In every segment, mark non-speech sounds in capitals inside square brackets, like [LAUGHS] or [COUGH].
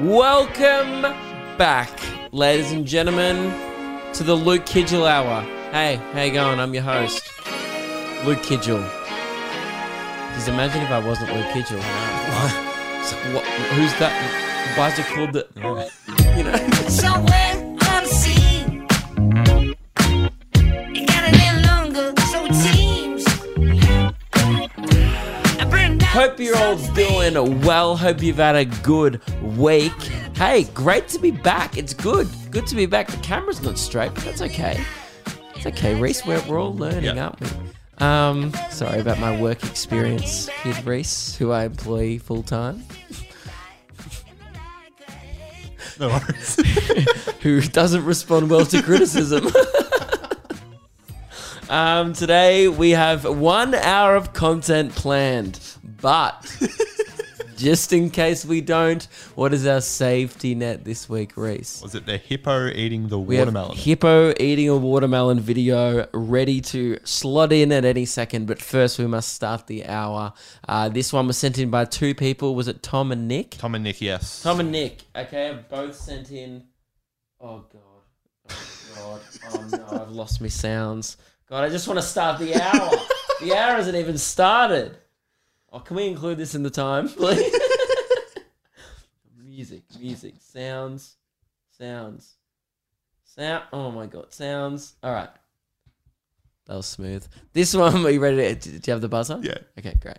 Welcome back, ladies and gentlemen, to the Luke Kidgell Hour. Hey, how you going? I'm your host, Luke Kidgell. Just imagine if I wasn't Luke Kidgell. [LAUGHS] So what, who's that? Why is it called the? You know, Somewhere unseen. It got a little longer, so it seems. I burned down hope you're all doing well. Hope you've had a good week. Hey, great to be back. It's good. Good to be back. The camera's not straight, but that's okay. It's okay, Reese. We're, we're all learning, Yeah. aren't we? Um, sorry about my work experience, kid Reese, who I employ full time, No worries. [LAUGHS] who doesn't respond well to criticism. [LAUGHS] um, today we have one hour of content planned, but just in case we don't, what is our safety net this week, Reese? Was it the hippo eating the We watermelon? hippo eating a watermelon video ready to slot in at any second, but first we must start the hour. Uh, this one was sent in by two people. Was it Tom and Nick? Tom and Nick, yes. Tom and Nick. Okay, both sent in. Oh god. Oh god. Oh no, I've lost my sounds. God, I just want to start the hour. [LAUGHS] the hour hasn't even started. Oh, can we include this in the time, please? [LAUGHS] music, music, sounds, sounds, sound. Oh my god, sounds. All right. That was smooth. This one, [LAUGHS] are you ready? To, do you have the buzzer? Yeah. Okay, great.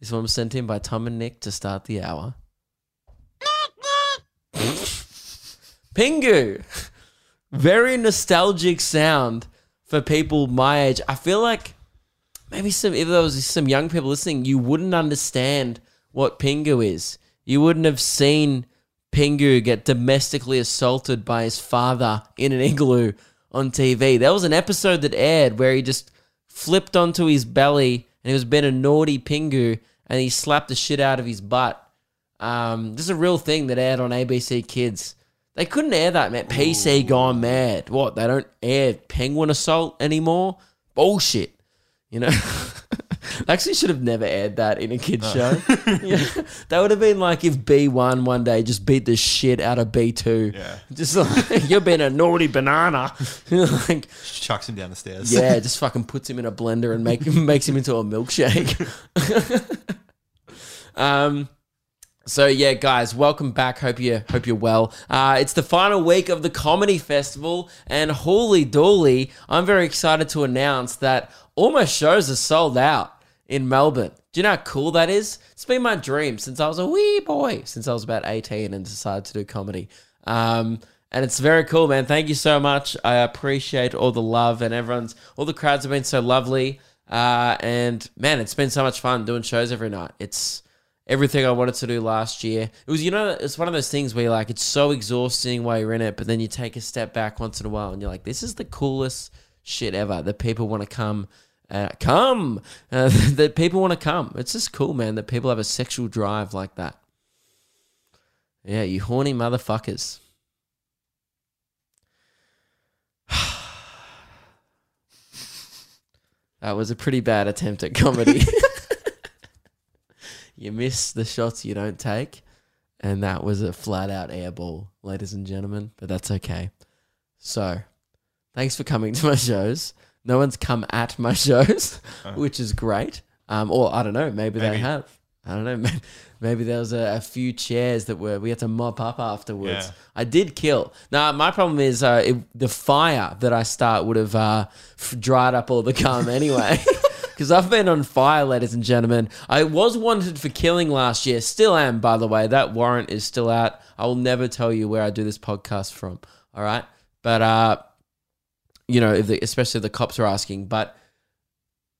This one was sent in by Tom and Nick to start the hour. [LAUGHS] Pingu. Very nostalgic sound for people my age. I feel like maybe some if there was some young people listening, you wouldn't understand what Pingu is. You wouldn't have seen Pingu get domestically assaulted by his father in an igloo on TV. There was an episode that aired where he just flipped onto his belly and he was being a naughty Pingu and he slapped the shit out of his butt. Um, this is a real thing that aired on ABC Kids. They couldn't air that, man. PC gone mad. What? They don't air Penguin Assault anymore? Bullshit. You know? [LAUGHS] They Actually, should have never aired that in a kids show. [LAUGHS] yeah. That would have been like if B1 one day just beat the shit out of B2. Yeah. Just like, [LAUGHS] you're being a naughty banana. like, Chucks him down the stairs. yeah, just fucking puts him in a blender and make makes him into a milkshake. um so yeah, guys, welcome back. Hope you hope you're well. Uh, it's the final week of the comedy festival, and holy dooly, I'm very excited to announce that all my shows are sold out in Melbourne. Do you know how cool that is? It's been my dream since I was a wee boy, since I was about 18 and decided to do comedy. Um, and it's very cool, man. Thank you so much. I appreciate all the love and everyone's, all the crowds have been so lovely. Uh, and man, it's been so much fun doing shows every night. It's everything I wanted to do last year. It was, you know, it's one of those things where like, it's so exhausting while you're in it, but then you take a step back once in a while and you're like, this is the coolest shit ever that people want to come. Uh, come [LAUGHS] uh, that people want to come. It's just cool, man. That people have a sexual drive like that. Yeah, you horny motherfuckers. [SIGHS] that was a pretty bad attempt at comedy. [LAUGHS] you miss the shots you don't take, and that was a flat out airball, ladies and gentlemen. But that's okay. So, thanks for coming [LAUGHS] to my shows. No one's come at my [LAUGHS] shows, which is great. Um, or I don't know, maybe, they have. I don't know. [LAUGHS] Maybe, maybe there was a, a few chairs that were we had to mop up afterwards. Yeah. I did kill. Now my problem is uh, it, the fire that I start would have uh, f- dried up all the gum anyway. Because I've been on fire, ladies and gentlemen. I was wanted for killing last year. Still am, by the way. That warrant is still out. I will never tell you where I do this podcast from. All right, but uh, you know, if the, especially if the cops are asking. But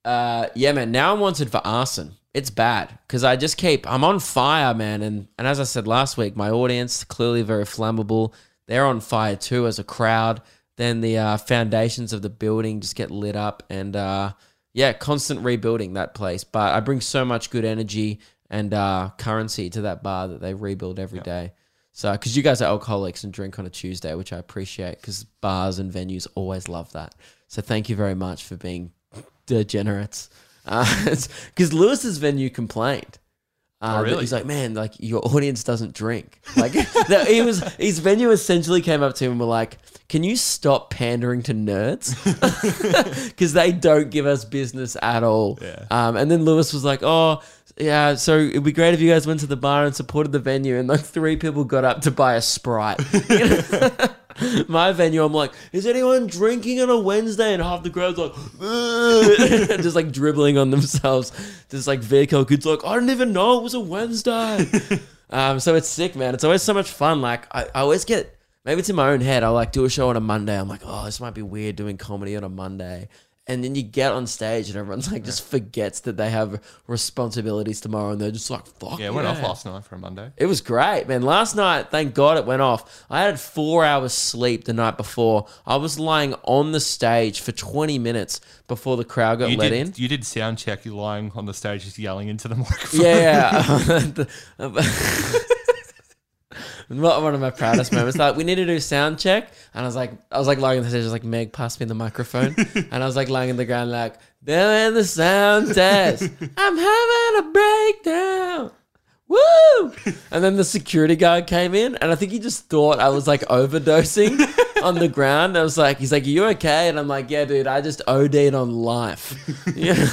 uh, yeah, man. Now I'm wanted for arson. It's bad because I just keep. I'm on fire, man. And and as I said last week, my audience clearly very flammable. They're on fire too as a crowd. Then the uh, foundations of the building just get lit up, and uh, yeah, constant rebuilding that place. But I bring so much good energy and uh, currency to that bar that they rebuild every day. So, because you guys are alcoholics and drink on a Tuesday, which I appreciate, because bars and venues always love that. So, thank you very much for being [LAUGHS] degenerates. [LAUGHS] Because Lewis's venue complained. Uh, Oh, really? He's like, man, like your audience doesn't drink. Like [LAUGHS] that- he was, his venue essentially came up to him and were like, "Can you stop pandering to nerds? [LAUGHS] Because they don't give us business at all." Yeah. Um, and then Lewis was like, "Oh." Yeah, so it'd be great if you guys went to the bar and supported the venue, and like three people got up to buy a sprite. [LAUGHS] [LAUGHS] My venue, I'm like, is anyone drinking on a Wednesday? And half the crowd's like, [LAUGHS] just like dribbling on themselves. Just like VCE kids like, I didn't even know it was a Wednesday. [LAUGHS] um, so it's sick, man. It's always so much fun. Like I, I always get maybe it's in my own head. I like do a show on a Monday. I'm like, oh, this might be weird doing comedy on a Monday. And then you get on stage and everyone's like just forgets that they have responsibilities tomorrow and they're just like, fuck. Yeah, it went off last night for a Monday. It was great, man. Last night, thank God it went off. I had four hours sleep the night before. I was lying on the stage for 20 minutes before the crowd got You let did, in. you did sound check. You're lying on the stage, just yelling into the [LAUGHS] microphone. Yeah. [LAUGHS] [LAUGHS] one of my proudest moments. Like we need to do sound check, and I was like, I was like lying on the stage, I was like, Meg, pass me the microphone, [LAUGHS] and I was like lying on the ground, like in the sound test. I'm having a breakdown. Woo! And then the security guard came in, and I think he just thought I was like overdosing [LAUGHS] on the ground. I was like, he's like, "Are you okay?" And I'm like, "Yeah, dude, I just OD'd on life. Yeah,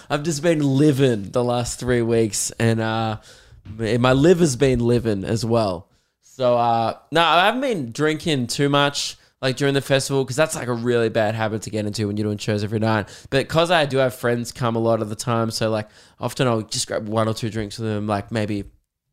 [LAUGHS] I've just been living the last three weeks, and uh, my liver's been living as well. So uh, no, I haven't been drinking too much like during the festival because that's like a really bad habit to get into when you're doing shows every night. But because I do have friends come a lot of the time, so like often I'll just grab one or two drinks with them, like maybe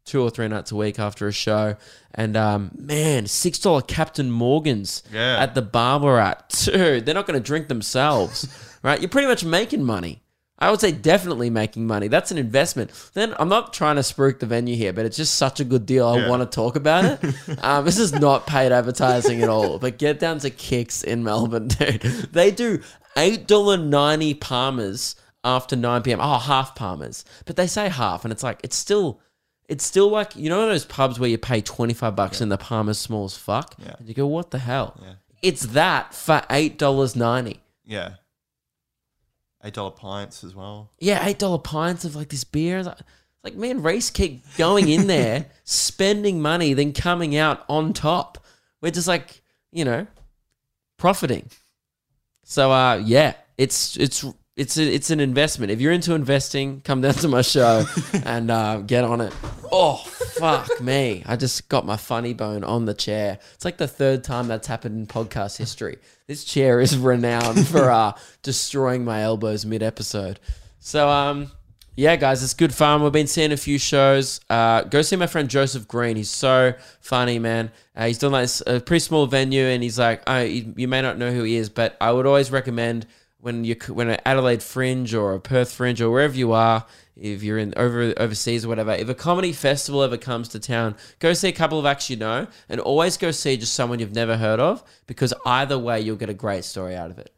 two or three nights a week after a show. And um, man, six dollar Captain Morgans Yeah. at the bar we're at, [LAUGHS] dude. They're not going to drink themselves, [LAUGHS] right? You're pretty much making money. I would say definitely making money. That's an investment. Then I'm not trying to spruik the venue here, but it's just such a good deal. I Yeah. want to talk about it. [LAUGHS] um, this is not paid advertising at all. But get down to Kicks in Melbourne, [LAUGHS] dude. They do eight dollar ninety parmas after nine p.m. Oh, half parmas, but they say half, and it's like it's still. It's still like you know those pubs where you pay twenty five bucks and the parma's small as fuck, Yeah. and you go, "What the hell?" Yeah. It's that for eight dollars ninety. Yeah. Eight dollar pints as well. Yeah, eight dollar pints of like this beer. Like- Like me and Reese keep going in there, [LAUGHS] spending money, then coming out on top. We're just like, you know, profiting. So uh yeah, it's it's it's a, it's an investment. If you're into investing, come down to my show [LAUGHS] and uh, get on it. Oh fuck me! I just got my funny bone on the chair. It's like the third time that's happened in podcast history. This chair is renowned for uh, [LAUGHS] destroying my elbows mid episode. So um yeah, guys, it's good fun. We've been seeing a few shows. Uh, go see my friend Joseph Green. He's so funny, man. Uh, he's done like a pretty small venue, and he's like, oh, you, you may not know who he is, but I would always recommend when you when an Adelaide Fringe or a Perth Fringe or wherever you are, if you're in over overseas or whatever, if a comedy festival ever comes to town, go see a couple of acts you know, and always go see just someone you've never heard of, because either way, you'll get a great story out of it.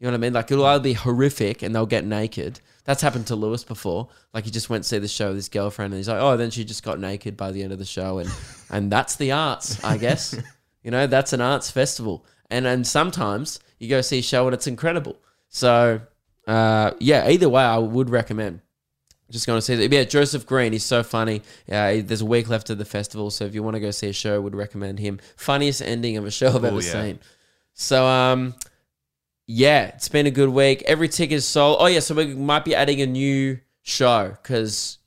You know what I mean? Like it'll either be horrific and they'll get naked. That's happened to Lewis before. Like he just went to see the show with his girlfriend and he's like, oh, then she just got naked by the end of the show and and that's the arts, I guess. [LAUGHS] you know, that's an arts festival. And and sometimes you go see a show and it's incredible. So uh, yeah, either way, I would recommend. Just going to see that. Yeah, Joseph Green, he's so funny. Yeah, there's a week left of the festival, so if you want to go see a show, I would recommend him. Funniest ending of a show I've ever yeah. seen. So um, yeah, it's been a good week. Every ticket is sold. Oh yeah, so we might be adding a new show because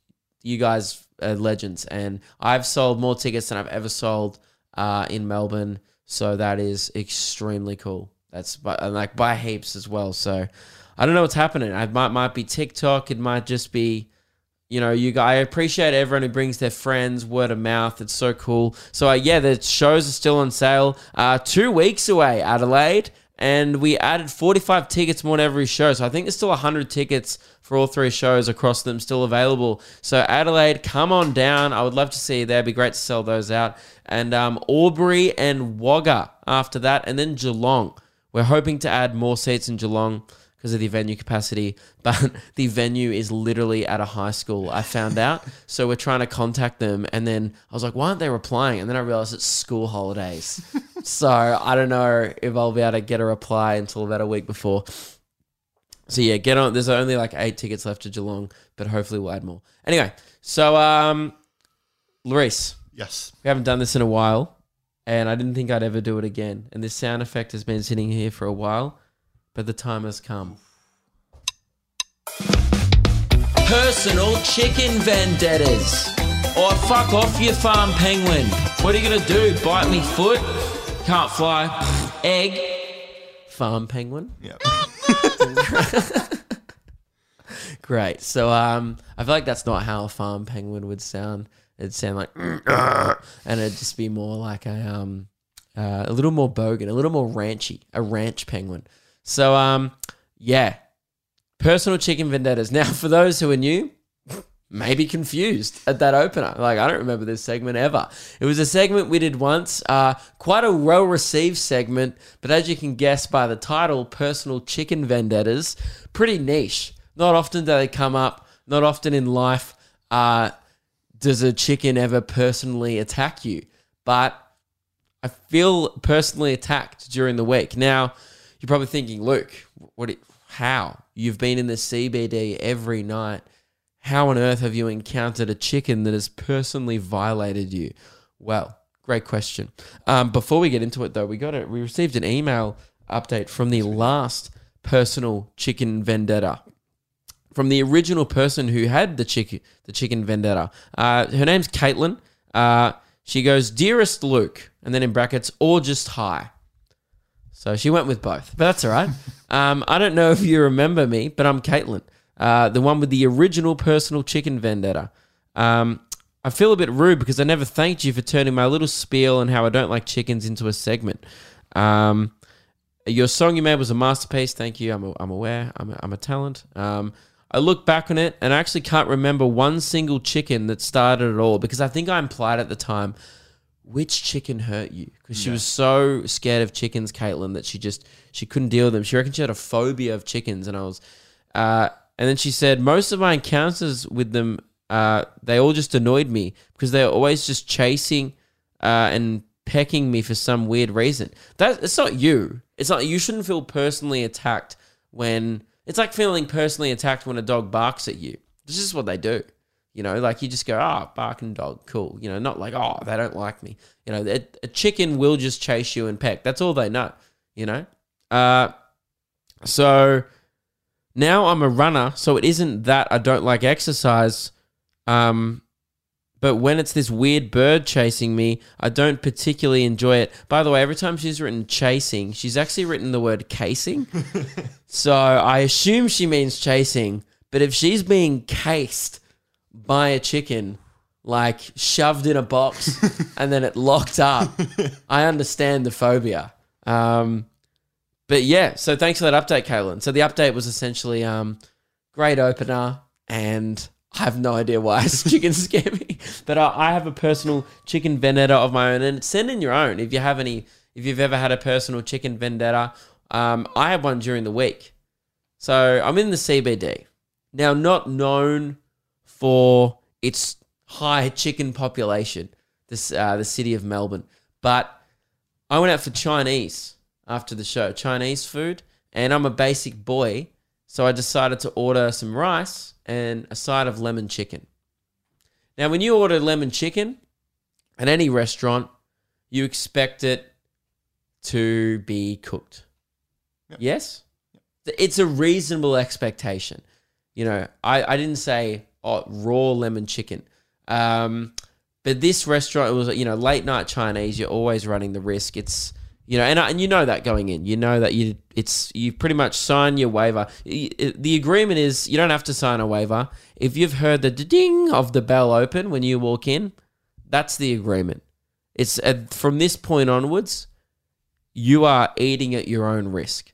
you guys are legends, and I've sold more tickets than I've ever sold uh, in Melbourne. So that is extremely cool. That's by, and like by heaps as well. So I don't know what's happening. It might might be TikTok. It might just be you know, you guys, I appreciate everyone who brings their friends, word of mouth. It's so cool. So, uh, yeah, the shows are still on sale. Uh, two weeks away, Adelaide. And we added 45 tickets more than every show. So I think there's still 100 tickets for all three shows across them still available. So Adelaide, come on down. I would love to see you there. It'd be great to sell those out. And um, Albury and Wagga after that. And then Geelong. We're hoping to add more seats in Geelong because of the venue capacity, [LAUGHS] but the venue is literally at a high school. I found out, so we're trying to contact them, and then I was like, "Why aren't they replying?" And then I realized it's school holidays, [LAUGHS] so I don't know if I'll be able to get a reply until about a week before. So yeah, get on. There's only like eight tickets left to Geelong, but hopefully we'll add more. Anyway, So, um, Larice, Yes. we haven't done this in a while, and I didn't think I'd ever do it again. And this sound effect has been sitting here for a while, but the time has come. Personal chicken vendettas. Or fuck off, you farm penguin. What are you gonna do? Bite me foot? Can't fly. Egg. Farm penguin. Yeah. [LAUGHS] Great. So um, I feel like that's not how a farm penguin would sound. It'd sound like, [CLEARS THROAT] and it'd just be more like a um, uh, a little more bogan, a little more ranchy, a ranch penguin. So um, yeah, personal chicken vendettas. [LAUGHS] Now, for those who are new, maybe confused at that opener. Like I don't remember this segment ever. It was a segment we did once, uh, quite a well received segment, but as you can guess by the title, personal chicken vendettas, pretty niche. Not often do they come up. Not often in life uh, does a chicken ever personally attack you. But I feel personally attacked during the week. Now, you're probably thinking, Luke, what? it- How? You've been in the CBD every night. How on earth have you encountered a chicken that has personally violated you? Well, great question. Um, before we get into it, though, we got it. We received an email update from the last personal chicken vendetta from the original person who had the chicken the chicken vendetta. Uh, her name's Caitlin. Uh, she goes, "Dearest Luke," and then in brackets, or just hi. So she went with both, but that's all right. [LAUGHS] um, I don't know if you remember me, but I'm Caitlin, uh, the one with the original personal chicken vendetta. Um, I feel a bit rude because I never thanked you for turning my little spiel and how I don't like chickens into a segment. Um, your song you made was a masterpiece. Thank you. I'm, a, I'm aware. I'm a, I'm a talent. Um, I look back on it and I actually can't remember one single chicken that started at all because I think I implied at the time which chicken hurt you because she was so scared of chickens, Caitlin, that she just she couldn't deal with them. She reckoned she had a phobia of chickens, and I was, uh, and then she said most of my encounters with them, uh, they all just annoyed me because they're always just chasing uh, and pecking me for some weird reason. That it's not you. It's not you shouldn't feel personally attacked when it's like feeling personally attacked when a dog barks at you. This is what they do. You know, like you just go, oh, barking dog, cool. You know, not like, oh, they don't like me. You know, a, a chicken will just chase you and peck. That's all they know. You know, uh, so now I'm a runner. So it isn't that I don't like exercise. Um, but when it's this weird bird chasing me, I don't particularly enjoy it. By the way, every time she's written chasing, she's actually written the word casing. [LAUGHS] so I assume she means chasing. But if she's being cased by a chicken, like shoved in a box [LAUGHS] and then it locked up, I understand the phobia. Um, but yeah, so thanks for that update, Kaylin. So the update was essentially um, great opener, and I have no idea why [LAUGHS] chickens scare me. But I, I have a personal chicken vendetta of my own, and send in your own if you have any. If you've ever had a personal chicken vendetta, um, I had one during the week. So I'm in the CBD now, not known for its high chicken population, this uh, the city of Melbourne, but I went out for Chinese after the show, Chinese food, and I'm a basic boy, so I decided to order some rice and a side of lemon chicken. Now, when you order lemon chicken at any restaurant, you expect it to be cooked. Yes? It's a reasonable expectation. You know, I, I didn't say oh, raw lemon chicken. Um, but this restaurant it was, you know, late night Chinese. You're always running the risk. It's, you know, and, and you know that going in. You know that you it's you pretty much sign your waiver. The agreement is you don't have to sign a waiver if you've heard the ding of the bell open when you walk in. That's the agreement. It's uh, from this point onwards, you are eating at your own risk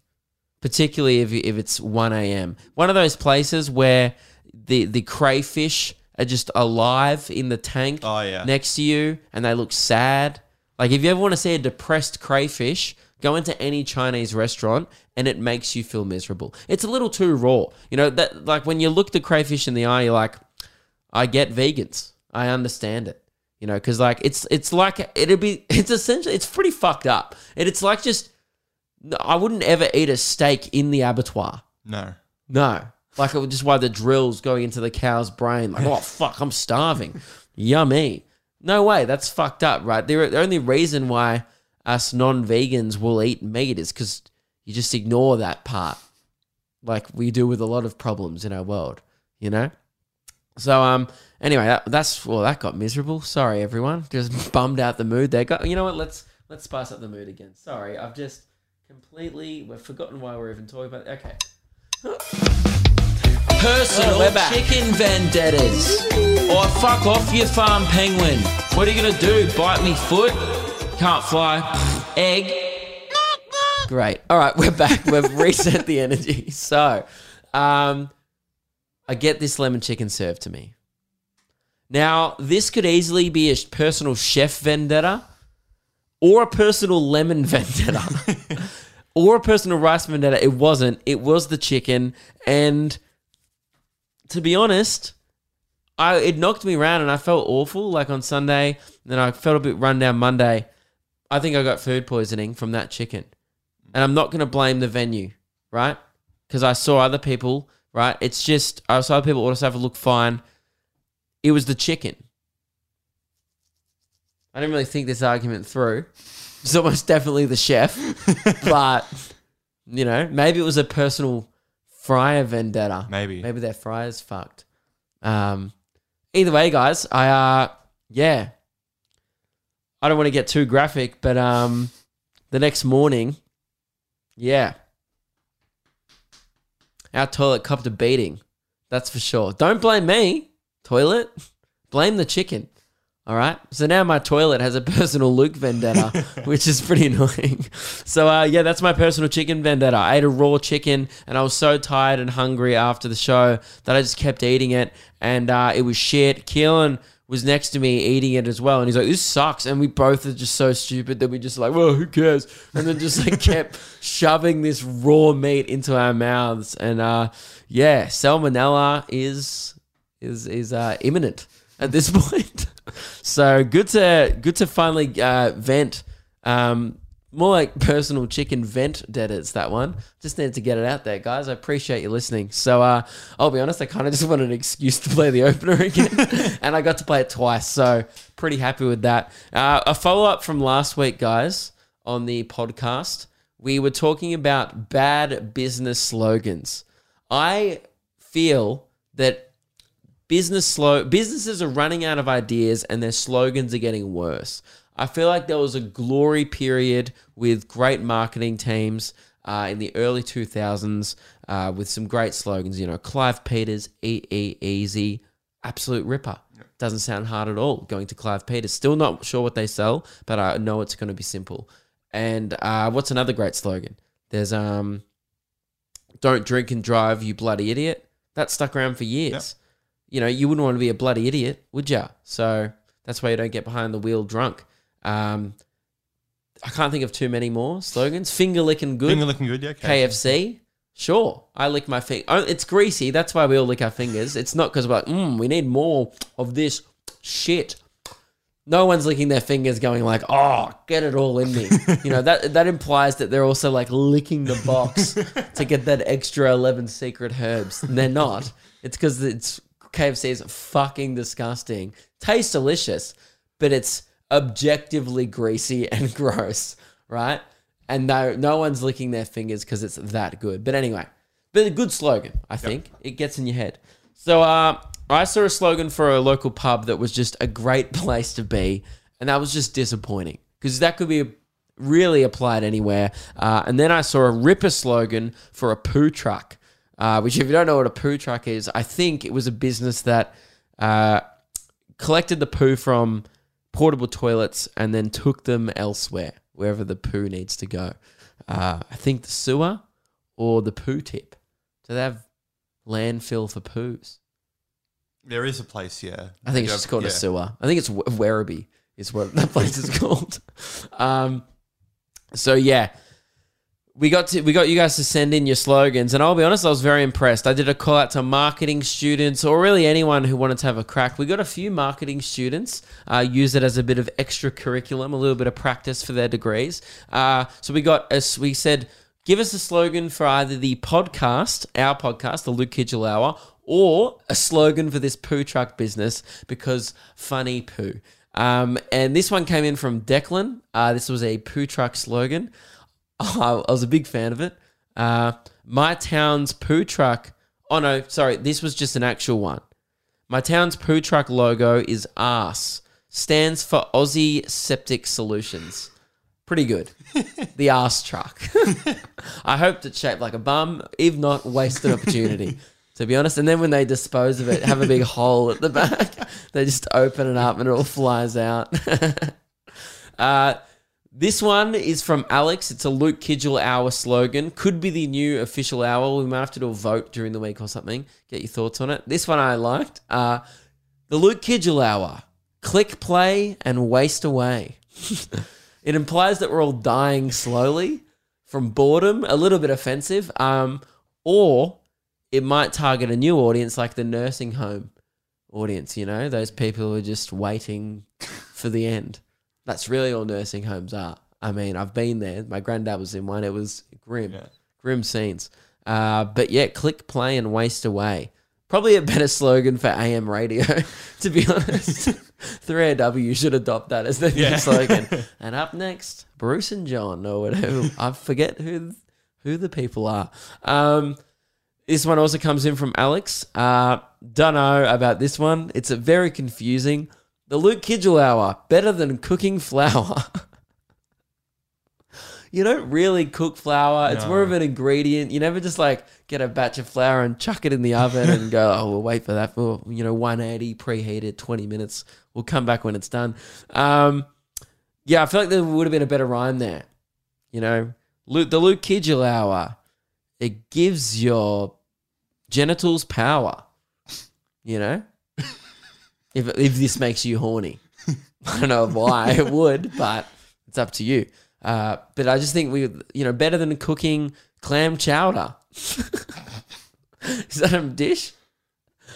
particularly if, if it's 1 a.m. One of those places where the, the crayfish are just alive in the tank Oh, yeah. next to you and they look sad. Like, if you ever want to see a depressed crayfish, go into any Chinese restaurant and it makes you feel miserable. It's a little too raw. You know, that like when you look the crayfish in the eye, you're like, I get vegans. I understand it. You know, because like it's it's like it'd be [LAUGHS] it's essentially it's pretty fucked up. And it's like just I wouldn't ever eat a steak in the abattoir. No. No. Like it was just why the drill's going into the cow's brain. Like, oh fuck, I'm starving. Yummy. No way, that's fucked up, right? The, only reason why us non-vegans will eat meat is because you just ignore that part, like we do with a lot of problems in our world. You know. So um. Anyway, that, that's well, that got miserable. Sorry, everyone. Just [LAUGHS] bummed out the mood there. Go, you know what? Let's let's spice up the mood again. Sorry, I've just completely we've forgotten why we're even talking about. It. Okay. Personal Oh, we're back. chicken vendettas. Or fuck off, you farm penguin. What are you gonna do? Bite me foot? Can't fly. Egg. Great. All right, we're back. We've [LAUGHS] reset the energy. So, um, I get this lemon chicken served to me. Now, this could easily be a personal chef vendetta or a personal lemon [LAUGHS] vendetta [LAUGHS] or a personal rice vendetta. It wasn't. It was the chicken. And to be honest, I it knocked me around and I felt awful like on Sunday. Then I felt a bit run down Monday. I think I got food poisoning from that chicken. And I'm not going to blame the venue, right? Because I saw other people, right? It's just, I saw other people also have a look fine. It was the chicken. I didn't really think this argument through. It's almost definitely the chef. [LAUGHS] but, you know, maybe it was a personal fryer vendetta. Maybe. Maybe their fryer's fucked. Um, either way, guys, I, uh, yeah. I don't want to get too graphic, but um, the next morning, yeah, our toilet copped a beating. That's for sure. Don't blame me, toilet. [LAUGHS] Blame the chicken. All right. So now my toilet has a personal Luke vendetta, [LAUGHS] which is pretty annoying. So uh, yeah, that's my personal chicken vendetta. I ate a raw chicken, and I was so tired and hungry after the show that I just kept eating it, and uh, it was shit. Keelan was next to me eating it as well, and he's like, "This sucks," and we both are just so stupid that we just like, "Well, who cares?" And then just like kept [LAUGHS] shoving this raw meat into our mouths, and uh, yeah, salmonella is is is uh, imminent at this [LAUGHS] point. So good to good to finally uh, vent. Um, more like personal chicken vent debtors. That one just needed to get it out there, guys. I appreciate you listening. So uh, I'll be honest, I kind of just [LAUGHS] wanted an excuse to play the opener again, [LAUGHS] and I got to play it twice. So pretty happy with that. Uh, a follow up from last week, guys, on the podcast. We were talking about bad business slogans. I feel that business slow businesses are running out of ideas and their slogans are getting worse. I feel like there was a glory period with great marketing teams uh, in the early 2000s uh, with some great slogans. You know, Clive Peters, E E Easy, absolute ripper. Doesn't sound hard at all. Going to Clive Peters, still not sure what they sell, but I know it's going to be simple. And uh, what's another great slogan? There's um, "Don't drink and drive, you bloody idiot." That stuck around for years you know, you wouldn't want to be a bloody idiot, would you? So that's why you don't get behind the wheel drunk. Um, I can't think of too many more slogans. Finger licking good. Finger looking good, yeah. Okay. KFC. Sure, I lick my finger. Oh, it's greasy. That's why we all lick our fingers. It's not because we're like, mm, we need more of this shit. No one's licking their fingers, going like, "Oh, get it all in me." [LAUGHS] you know that that implies that they're also like licking the box [LAUGHS] to get that extra eleven secret herbs. And they're not. It's because it's KFC is fucking disgusting. Tastes delicious, but it's objectively greasy [LAUGHS] and gross, right? And no, no one's licking their fingers because it's that good. But anyway, but a good slogan, I think. It gets in your head. So uh, I saw a slogan for a local pub that was just a great [LAUGHS] place to be, and that was just disappointing because that could be really applied anywhere. Uh, and then I saw a ripper slogan for a poo truck, uh, which, if you don't know what a poo truck is, I think it was a business that uh, collected the poo from portable toilets and then took them elsewhere, wherever the poo needs to go. Uh, I think the sewer or the poo tip. Do they have landfill for poos? There is a place, yeah. I think it's just called yeah. a sewer. I think it's Werribee is what [LAUGHS] that place is called. Um, so yeah, we got to we got you guys to send in your slogans, and I'll be honest, I was very impressed. I did a call out to marketing students, or really anyone who wanted to have a crack. We got a few marketing students uh, use it as a bit of extra curriculum, a little bit of practice for their degrees. Uh, so we got as we said. give us a slogan for either the podcast, our podcast, the Luke Kidgell Hour, or a slogan for this poo truck business because funny poo. Um, and this one came in from Declan. Uh, this was a poo truck slogan. I was a big fan of it. Uh, my town's poo truck. Oh no, sorry, this was just an actual one. My town's poo truck logo is ARS, stands for Aussie Septic Solutions. Pretty good. [LAUGHS] the arse truck. [LAUGHS] I hoped it's shaped like a bum. If not, wasted opportunity. [LAUGHS] To be honest, and then when they dispose of it, have a big hole at the back. They just open it up and it all flies out. uh, this one is from Alex. It's a Luke Kidgell hour slogan. Could be the new official hour. We might have to do a vote during the week or something. Get your thoughts on it. This one I liked. Uh, the Luke Kidgell hour. Click play and waste away. [LAUGHS] it implies that we're all dying slowly from boredom. A little bit offensive. Um, or it might target a new audience like the nursing home audience. You know, those people who are just waiting for the end. That's really all nursing homes are. I mean, I've been there. My granddad was in one. It was grim, Yeah. grim scenes. Uh, but yeah, click play and waste away. Probably a better [LAUGHS] slogan for AM radio, [LAUGHS] to be honest. [LAUGHS] 3AW should adopt that as their new Yeah. slogan. And up next, Bruce and John, or whatever. I forget who who the people are. Um, this one also comes in from Alex. Uh, don't know about this one. It's a very confusing. The Luke Kidgell hour better than cooking flour. [LAUGHS] you don't really cook flour. It's No. more of an ingredient. You never just like get a batch of flour and chuck it in the oven and go, oh, we'll wait for that for you know 180 preheated 20 minutes. We'll come back when it's done. Um, yeah, I feel like there would have been a better rhyme there. You know, Luke, the Luke Kidgell hour. It gives your genitals power. You know, if if this makes you horny, [LAUGHS] I don't know why it would, but it's up to you. Uh, but I just think we, you know, better than cooking clam chowder. [LAUGHS] Is that a dish?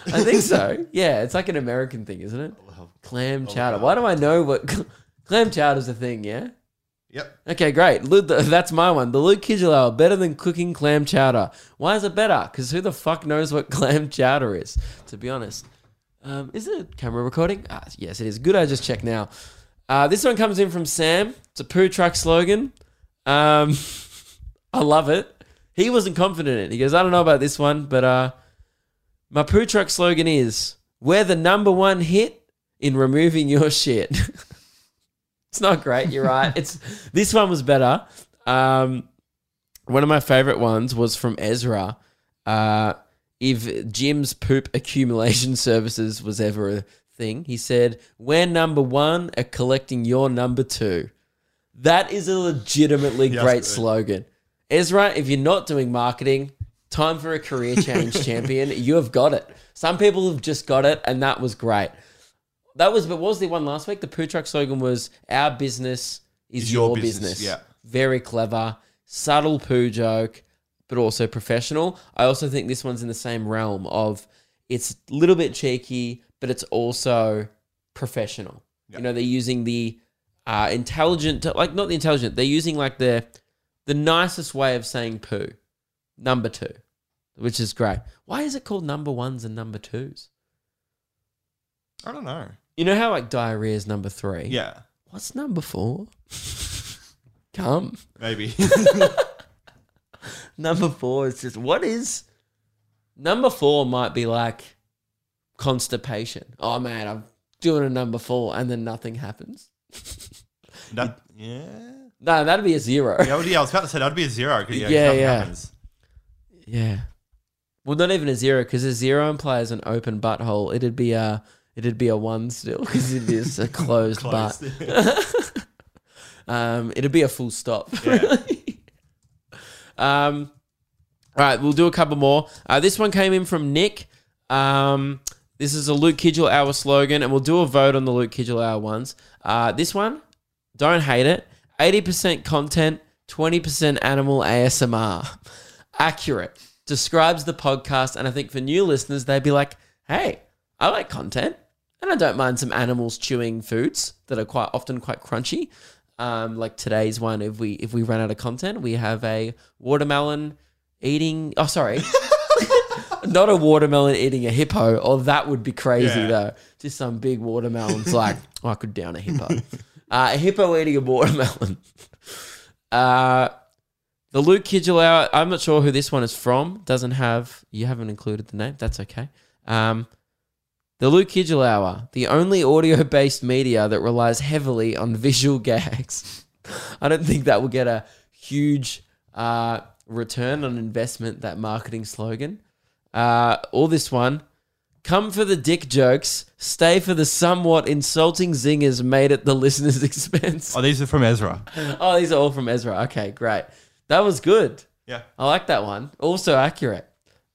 I think so. Yeah, it's like an American thing, isn't it? Clam chowder. Why do I know what [LAUGHS] clam chowder's a thing? Yeah. Yep. Okay, great. That's my one. The Luke hour better than cooking clam chowder. Why is it better? Because who the fuck knows what clam chowder is? To be honest, um, is it camera recording? Ah, yes, it is. Good. I just checked now. Uh, this one comes in from Sam. It's a poo truck slogan. Um, [LAUGHS] I love it. He wasn't confident in it. He goes, I don't know about this one, but uh, my poo truck slogan is we're the number one hit in removing your shit. [LAUGHS] it's not great. You're right. It's this one was better. Um, one of my favorite ones was from Ezra. Uh, if Jim's poop accumulation [LAUGHS] services was ever a thing, he said, "We're number one at collecting your number two. That is a legitimately Yeah, great good. slogan. Ezra, if you're not doing marketing, time for a career change [LAUGHS] champion. You have got it. Some people have just got it, and that was great. That was, but was the one last week? The poo truck slogan was "Our business is, Is your, your business." business, yeah. very clever, subtle poo joke, but also professional. I also think this one's in the same realm of it's a little bit cheeky, but it's also professional. You know, they're using the uh, intelligent, like not the intelligent, they're using like the the nicest way of saying poo, number two, which is great. Why is it called number ones and number twos? I don't know. You know how like diarrhea is number three? Yeah. What's number four? [LAUGHS] Come. Maybe. [LAUGHS] [LAUGHS] Number four is just what is number four might be like constipation. Oh man, I'm doing a number four and then nothing happens. that, yeah. No, that'd be a zero. Yeah, yeah, I was about to say that'd be a zero. Yeah, Yeah, nothing yeah. happens. Yeah. Well, not even a zero because a zero implies an open butthole. It'd be a it'd be a one still because it is a [LAUGHS] closed, Close. butt. [LAUGHS] Um, it'd be a full stop. really. Um, all right, we'll do a couple more. Uh, this one came in from Nick. Um, this is a Luke Kidgell Hour slogan, and we'll do a vote on the Luke Kidgell Hour ones. Uh, this one, don't hate it. 80% content, 20% animal ASMR. Accurate. Describes the podcast, and I think for new listeners, they'd be like, hey, I like content, and I don't mind some animals chewing foods that are quite often quite crunchy. Um, like today's one, if we if we run out of content, we have a watermelon eating. Oh, sorry, [LAUGHS] not a watermelon eating a hippo. Or that would be crazy Yeah. though. Just some big watermelons. like [LAUGHS] oh, I could down a hippo. Uh, a hippo eating a watermelon. [LAUGHS] Uh, the Luke Kidgell Hour. I'm not sure who this one is from. Doesn't have. You haven't included the name. That's okay. Um, the Luke Kidgell Hour, the only audio based media that relies heavily on visual gags. [LAUGHS] I don't think that will get a huge uh, return on investment, that marketing slogan. Uh, or this one come for the dick jokes, stay for the somewhat insulting zingers made at the listener's [LAUGHS] expense. Oh, these are from Ezra. Oh, these are all from Ezra. Okay, great. That was good. Yeah. I like that one. Also accurate.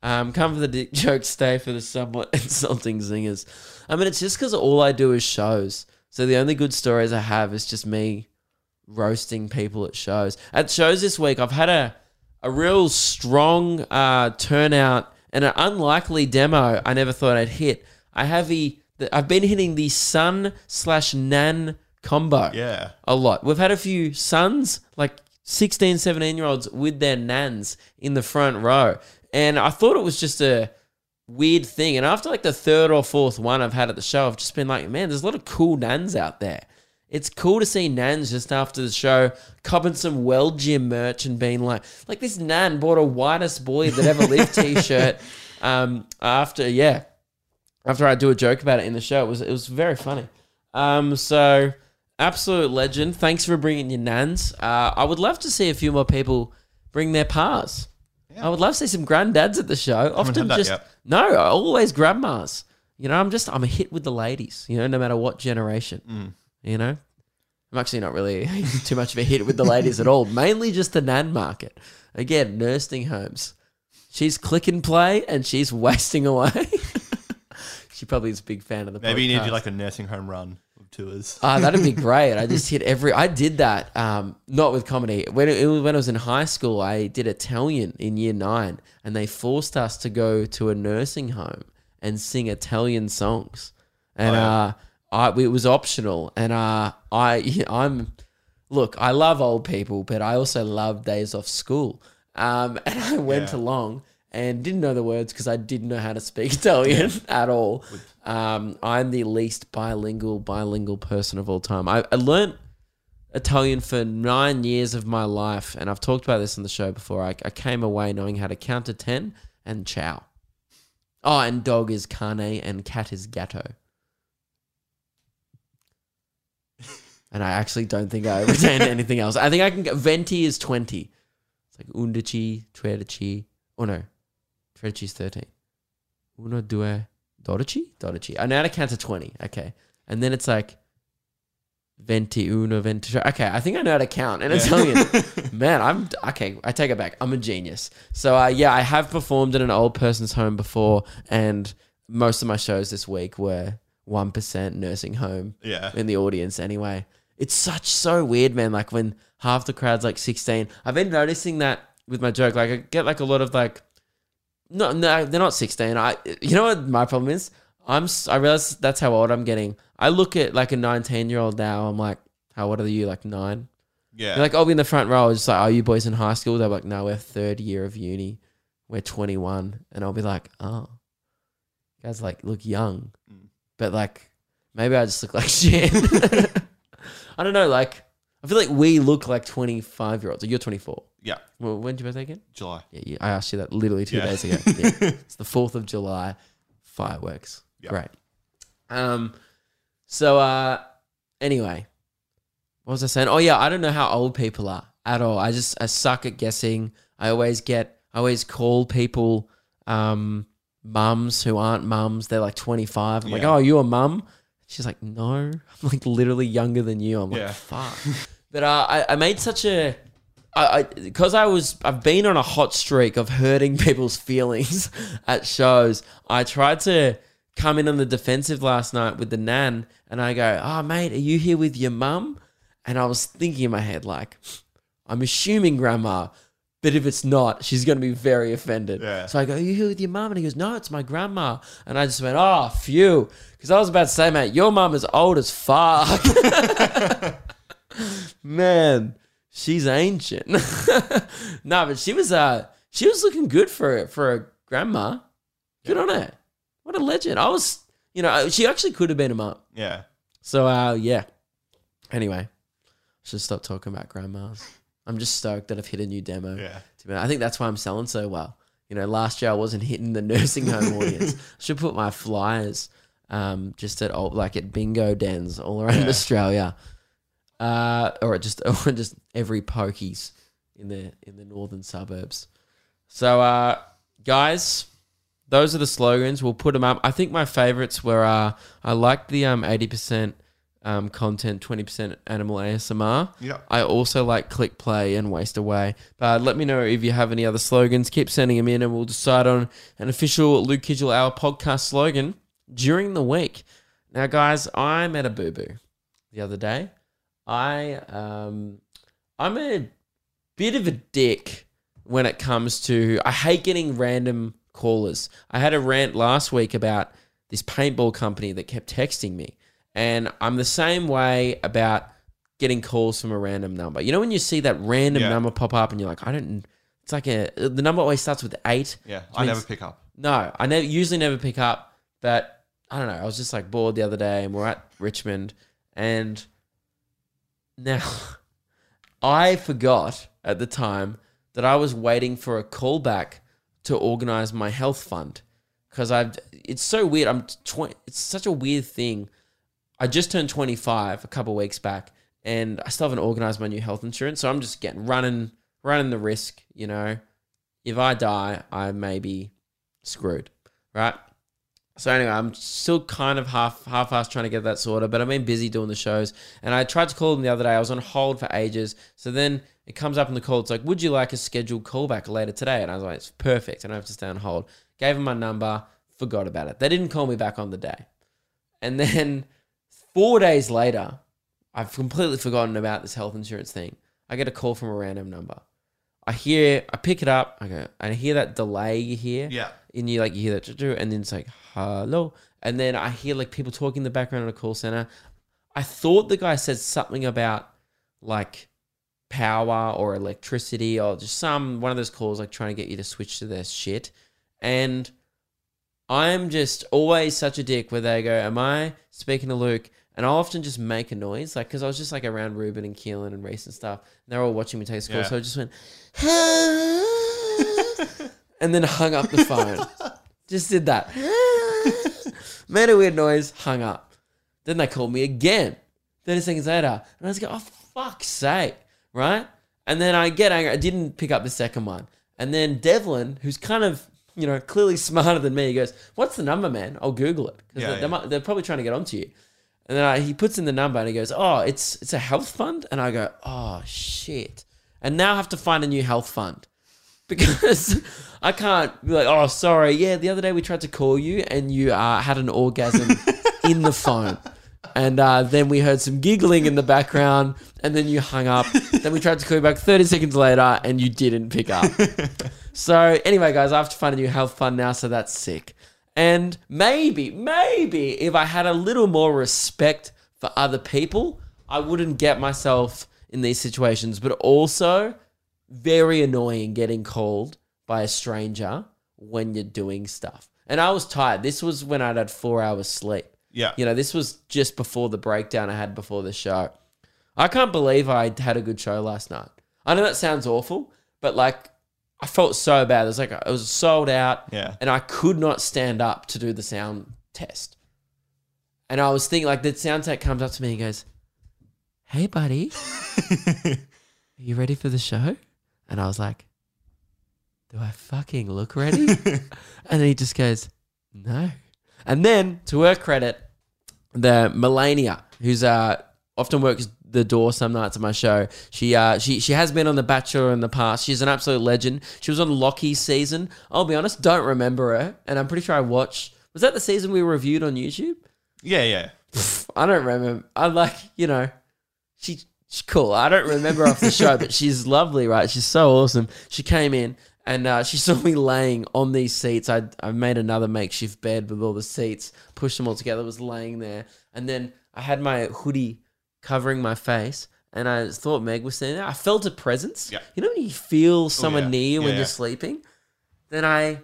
Um, come for the dick [LAUGHS] joke, stay for the somewhat [LAUGHS] insulting zingers. I mean, it's just because all I do is shows. So the only good stories I have is just me roasting people at shows. At shows this week, I've had a a real strong uh, turnout and an unlikely demo. I never thought I'd hit. I have the, the I've been hitting the sun slash nan combo Yeah. a lot. We've had a few sons, like 16, 17 year olds with their nans in the front row. And I thought it was just a weird thing. And after like the third or fourth one I've had at the show, I've just been like, man, there's a lot of cool nans out there. It's cool to see nans just after the show copping some well gym merch and being like, like this nan bought a whitest boy that ever lived t-shirt. [LAUGHS] Um, after yeah, after I do a joke about it in the show, it was it was very funny. Um, so absolute legend. Thanks for bringing your nans. Uh, I would love to see a few more people bring their pars. I would love to see some granddads at the show. Often just no, always grandmas. You know, I'm just I'm a hit with the ladies. You know, no matter what generation. Mm. You know, I'm actually not really [LAUGHS] too much of a hit with the ladies at all. Mainly just the nan market. Again, nursing homes. She's click and play, and she's [LAUGHS] wasting away. [LAUGHS] she probably is a big fan of the. Maybe you need to do like a nursing home run of tours. Ah, that'd be [LAUGHS] great. I just hit every. I did that. Um, not with comedy. When it, when I was in high school, I did Italian in year nine, and they forced us to go to a nursing home and sing Italian songs, and Oh, yeah. uh, I it was optional, and uh, I [LAUGHS] I'm. Look, I love old people, but I also love days off school. Um, [LAUGHS] and I went Yeah. along and didn't know the words because I didn't know how to speak [LAUGHS] Italian at all. Um, I'm the least bilingual bilingual person of all time. I, I learned Italian for nine years of my life, and I've talked about this on the show before. I, I came away knowing how to count to ten and ciao. Oh, and dog is cane and cat is gatto. And I actually don't think I retained [LAUGHS] anything else. I think I can get venti is twenty. It's like undici, tredici. Oh no, is thirteen. Uno, due, dodici, dodici. I know how to count to twenty. Okay, and then it's like venti, uno, venti. Okay, I think I know how to count in Italian. [LAUGHS] Man, I'm okay. I take it back. I'm a genius. So uh, yeah, I have performed in an old person's home before, and most of my shows this week were one percent nursing home Yeah. in the audience anyway. It's such so weird, man. Like when half the crowd's like 16. I've been noticing that with my joke. Like I get like a lot of like, no, no, they're not 16. I, you know what my problem is? I'm, I realize that's how old I'm getting. I look at like a 19 year old now. I'm like, how old are you? Like nine? Yeah. They're like, I'll be in the front row. I was just like, are you boys in high school? They're like, no, we're third year of uni. We're 21. And I'll be like, oh, you guys like look young. Mm. But like, maybe I just look like [LAUGHS] shit. [LAUGHS] I don't know. Like, I feel like we look like 25 year olds. You're 24. Yeah. Well, when's your birthday again? July. Yeah, yeah, I asked you that literally two Yeah. days ago. Yeah. [LAUGHS] it's the 4th of July. Fireworks. Yeah. Great. Um, so, uh, anyway, what was I saying? Oh, yeah, I don't know how old people are at all. I just, I suck at guessing. I always get, I always call people, um, mums who aren't mums. They're like 25. I'm like, Yeah. oh, you a mum? She's like, no. [LAUGHS] I'm like literally younger than you. I'm like, Yeah. fuck. but uh, I, I made such a, I because I, was I've been on a hot streak of hurting [LAUGHS] people's feelings at shows. I tried to come in on the defensive last night with the nan, and I go, "Oh, mate, are you here with your mum?" And I was thinking in my head like, I'm assuming grandma, but if it's not, she's going to be very offended. Yeah. So I go, Are you here with your mum? And he goes, No, it's my grandma. And I just went, Oh, phew. Because I was about to say, mate, your mum is old as fuck. [LAUGHS] Man, she's ancient. [LAUGHS] no, but she was uh she was looking good for for a grandma. Good on her. What a legend. I was, you know, she actually could have been a mum. Yeah. So uh yeah. Anyway, I should stop talking about grandmas. I'm just stoked that I've hit a new demo. Yeah. To be honest. I think that's why I'm selling so well. You know, last year I wasn't hitting the nursing home [LAUGHS] audience. I should put my flyers um, just at old, like at bingo dens all around Yeah. Australia, uh, or just [LAUGHS] or just every pokies in the in the northern suburbs. So, uh, guys, those are the slogans. We'll put them up. I think my favorites were uh, I liked the um eighty percent um content, twenty percent animal ASMR. Yep. I also like click play and waste away. But let me know if you have any other slogans. Keep sending them in, and we'll decide on an official Luke Kidgell Hour podcast slogan during the week. Now, guys, I met a boo boo the other day. I um, I'm a bit of a dick when it comes to. I hate getting random callers. I had a rant last week about this paintball company that kept texting me, and I'm the same way about getting calls from a random number. You know when you see that random Yeah. number pop up and you're like, I don't. It's like a the number always starts with eight. Yeah. I means- never pick up. No, I never usually never pick up, but I don't know. I was just like bored the other day, and we're at Richmond, and now I forgot at the time that I was waiting for a callback to organize my health fund because I've. It's so weird. I'm twenty. It's such a weird thing. I just turned 25 a couple weeks back, and I still haven't organized my new health insurance. So I'm just getting running, running the risk. You know, if I die, I may be screwed, right? So anyway, I'm still kind of half half-assed trying to get that sorted, but I've been busy doing the shows. And I tried to call them the other day. I was on hold for ages. So then it comes up in the call. It's like, would you like a scheduled callback later today? And I was like, it's perfect. I don't have to stay on hold. Gave them my number. Forgot about it. They didn't call me back on the day. And then four days later, I've completely forgotten about this health insurance thing. I get a call from a random number. I hear, I pick it up. I go, I hear that delay you hear Yeah. and you like you hear that and then it's like hello and then i hear like people talking in the background in a call center i thought the guy said something about like power or electricity or just some one of those calls like trying to get you to switch to their shit and i'm just always such a dick where they go am i speaking to luke and i'll often just make a noise like because i was just like around ruben and keelan and reese and stuff and they're all watching me take a call Yeah. so i just went [LAUGHS] and then hung up the phone. Just did that. [LAUGHS] Made a weird noise, hung up. Then they called me again. 30 seconds later. And I was like, oh, fuck's sake. Right? And then I get angry. I didn't pick up the second one. And then Devlin, who's kind of, you know, clearly [LAUGHS] smarter than me, he goes, what's the number, man? I'll Google it. Because Yeah, they're, yeah. they're, probably trying to get onto you. And then I, he puts in the number and he goes, oh, it's it's a health fund? And I go, oh, shit. And now I have to find a new health fund because [LAUGHS] I can't be like, oh, sorry. Yeah, the other day we tried to call you and you uh, had an orgasm in the phone. And uh, then we heard some giggling in the background and then you hung up. then we tried to call you back 30 seconds later and you didn't pick up. [LAUGHS] so, anyway, guys, I have to find a new health fund now, so that's sick. And maybe, maybe if I had a little more respect for other people, I wouldn't get myself in these situations. But also, very annoying getting called by a stranger when you're doing stuff. And I was tired. This was when I'd had four hours sleep. Yeah. You know, this was just before the breakdown I had before the show. I can't believe I had a good show last night. I know that sounds awful, but like I felt so bad. It was like it was sold out, Yeah. and I could not stand up to do the sound test. And I was thinking, like, the sound tech comes up to me and goes, "Hey, buddy, [LAUGHS] are you ready for the show?" And I was like, "Do I fucking look ready?" [LAUGHS] and then he just goes, "No." And then, to her credit, the Melania, who's uh often works the door some nights of my show. She uh she she has been on The Bachelor in the past. She's an absolute legend. She was on Locky's season. I'll be honest, don't remember her, and I'm pretty sure I watched. Was that the season we reviewed on YouTube? Yeah, yeah. I don't remember. I like you know, she she's cool. I don't remember off the show, but she's lovely, right? She's so awesome. She came in and uh, she saw me laying on these seats. I I made another makeshift bed with all the seats, pushed them all together, was laying there, and then I had my hoodie covering my face, and I thought Meg was standing there. I felt a presence. Yeah. You know when you feel someone yeah. near you when Yeah, you're sleeping? Then I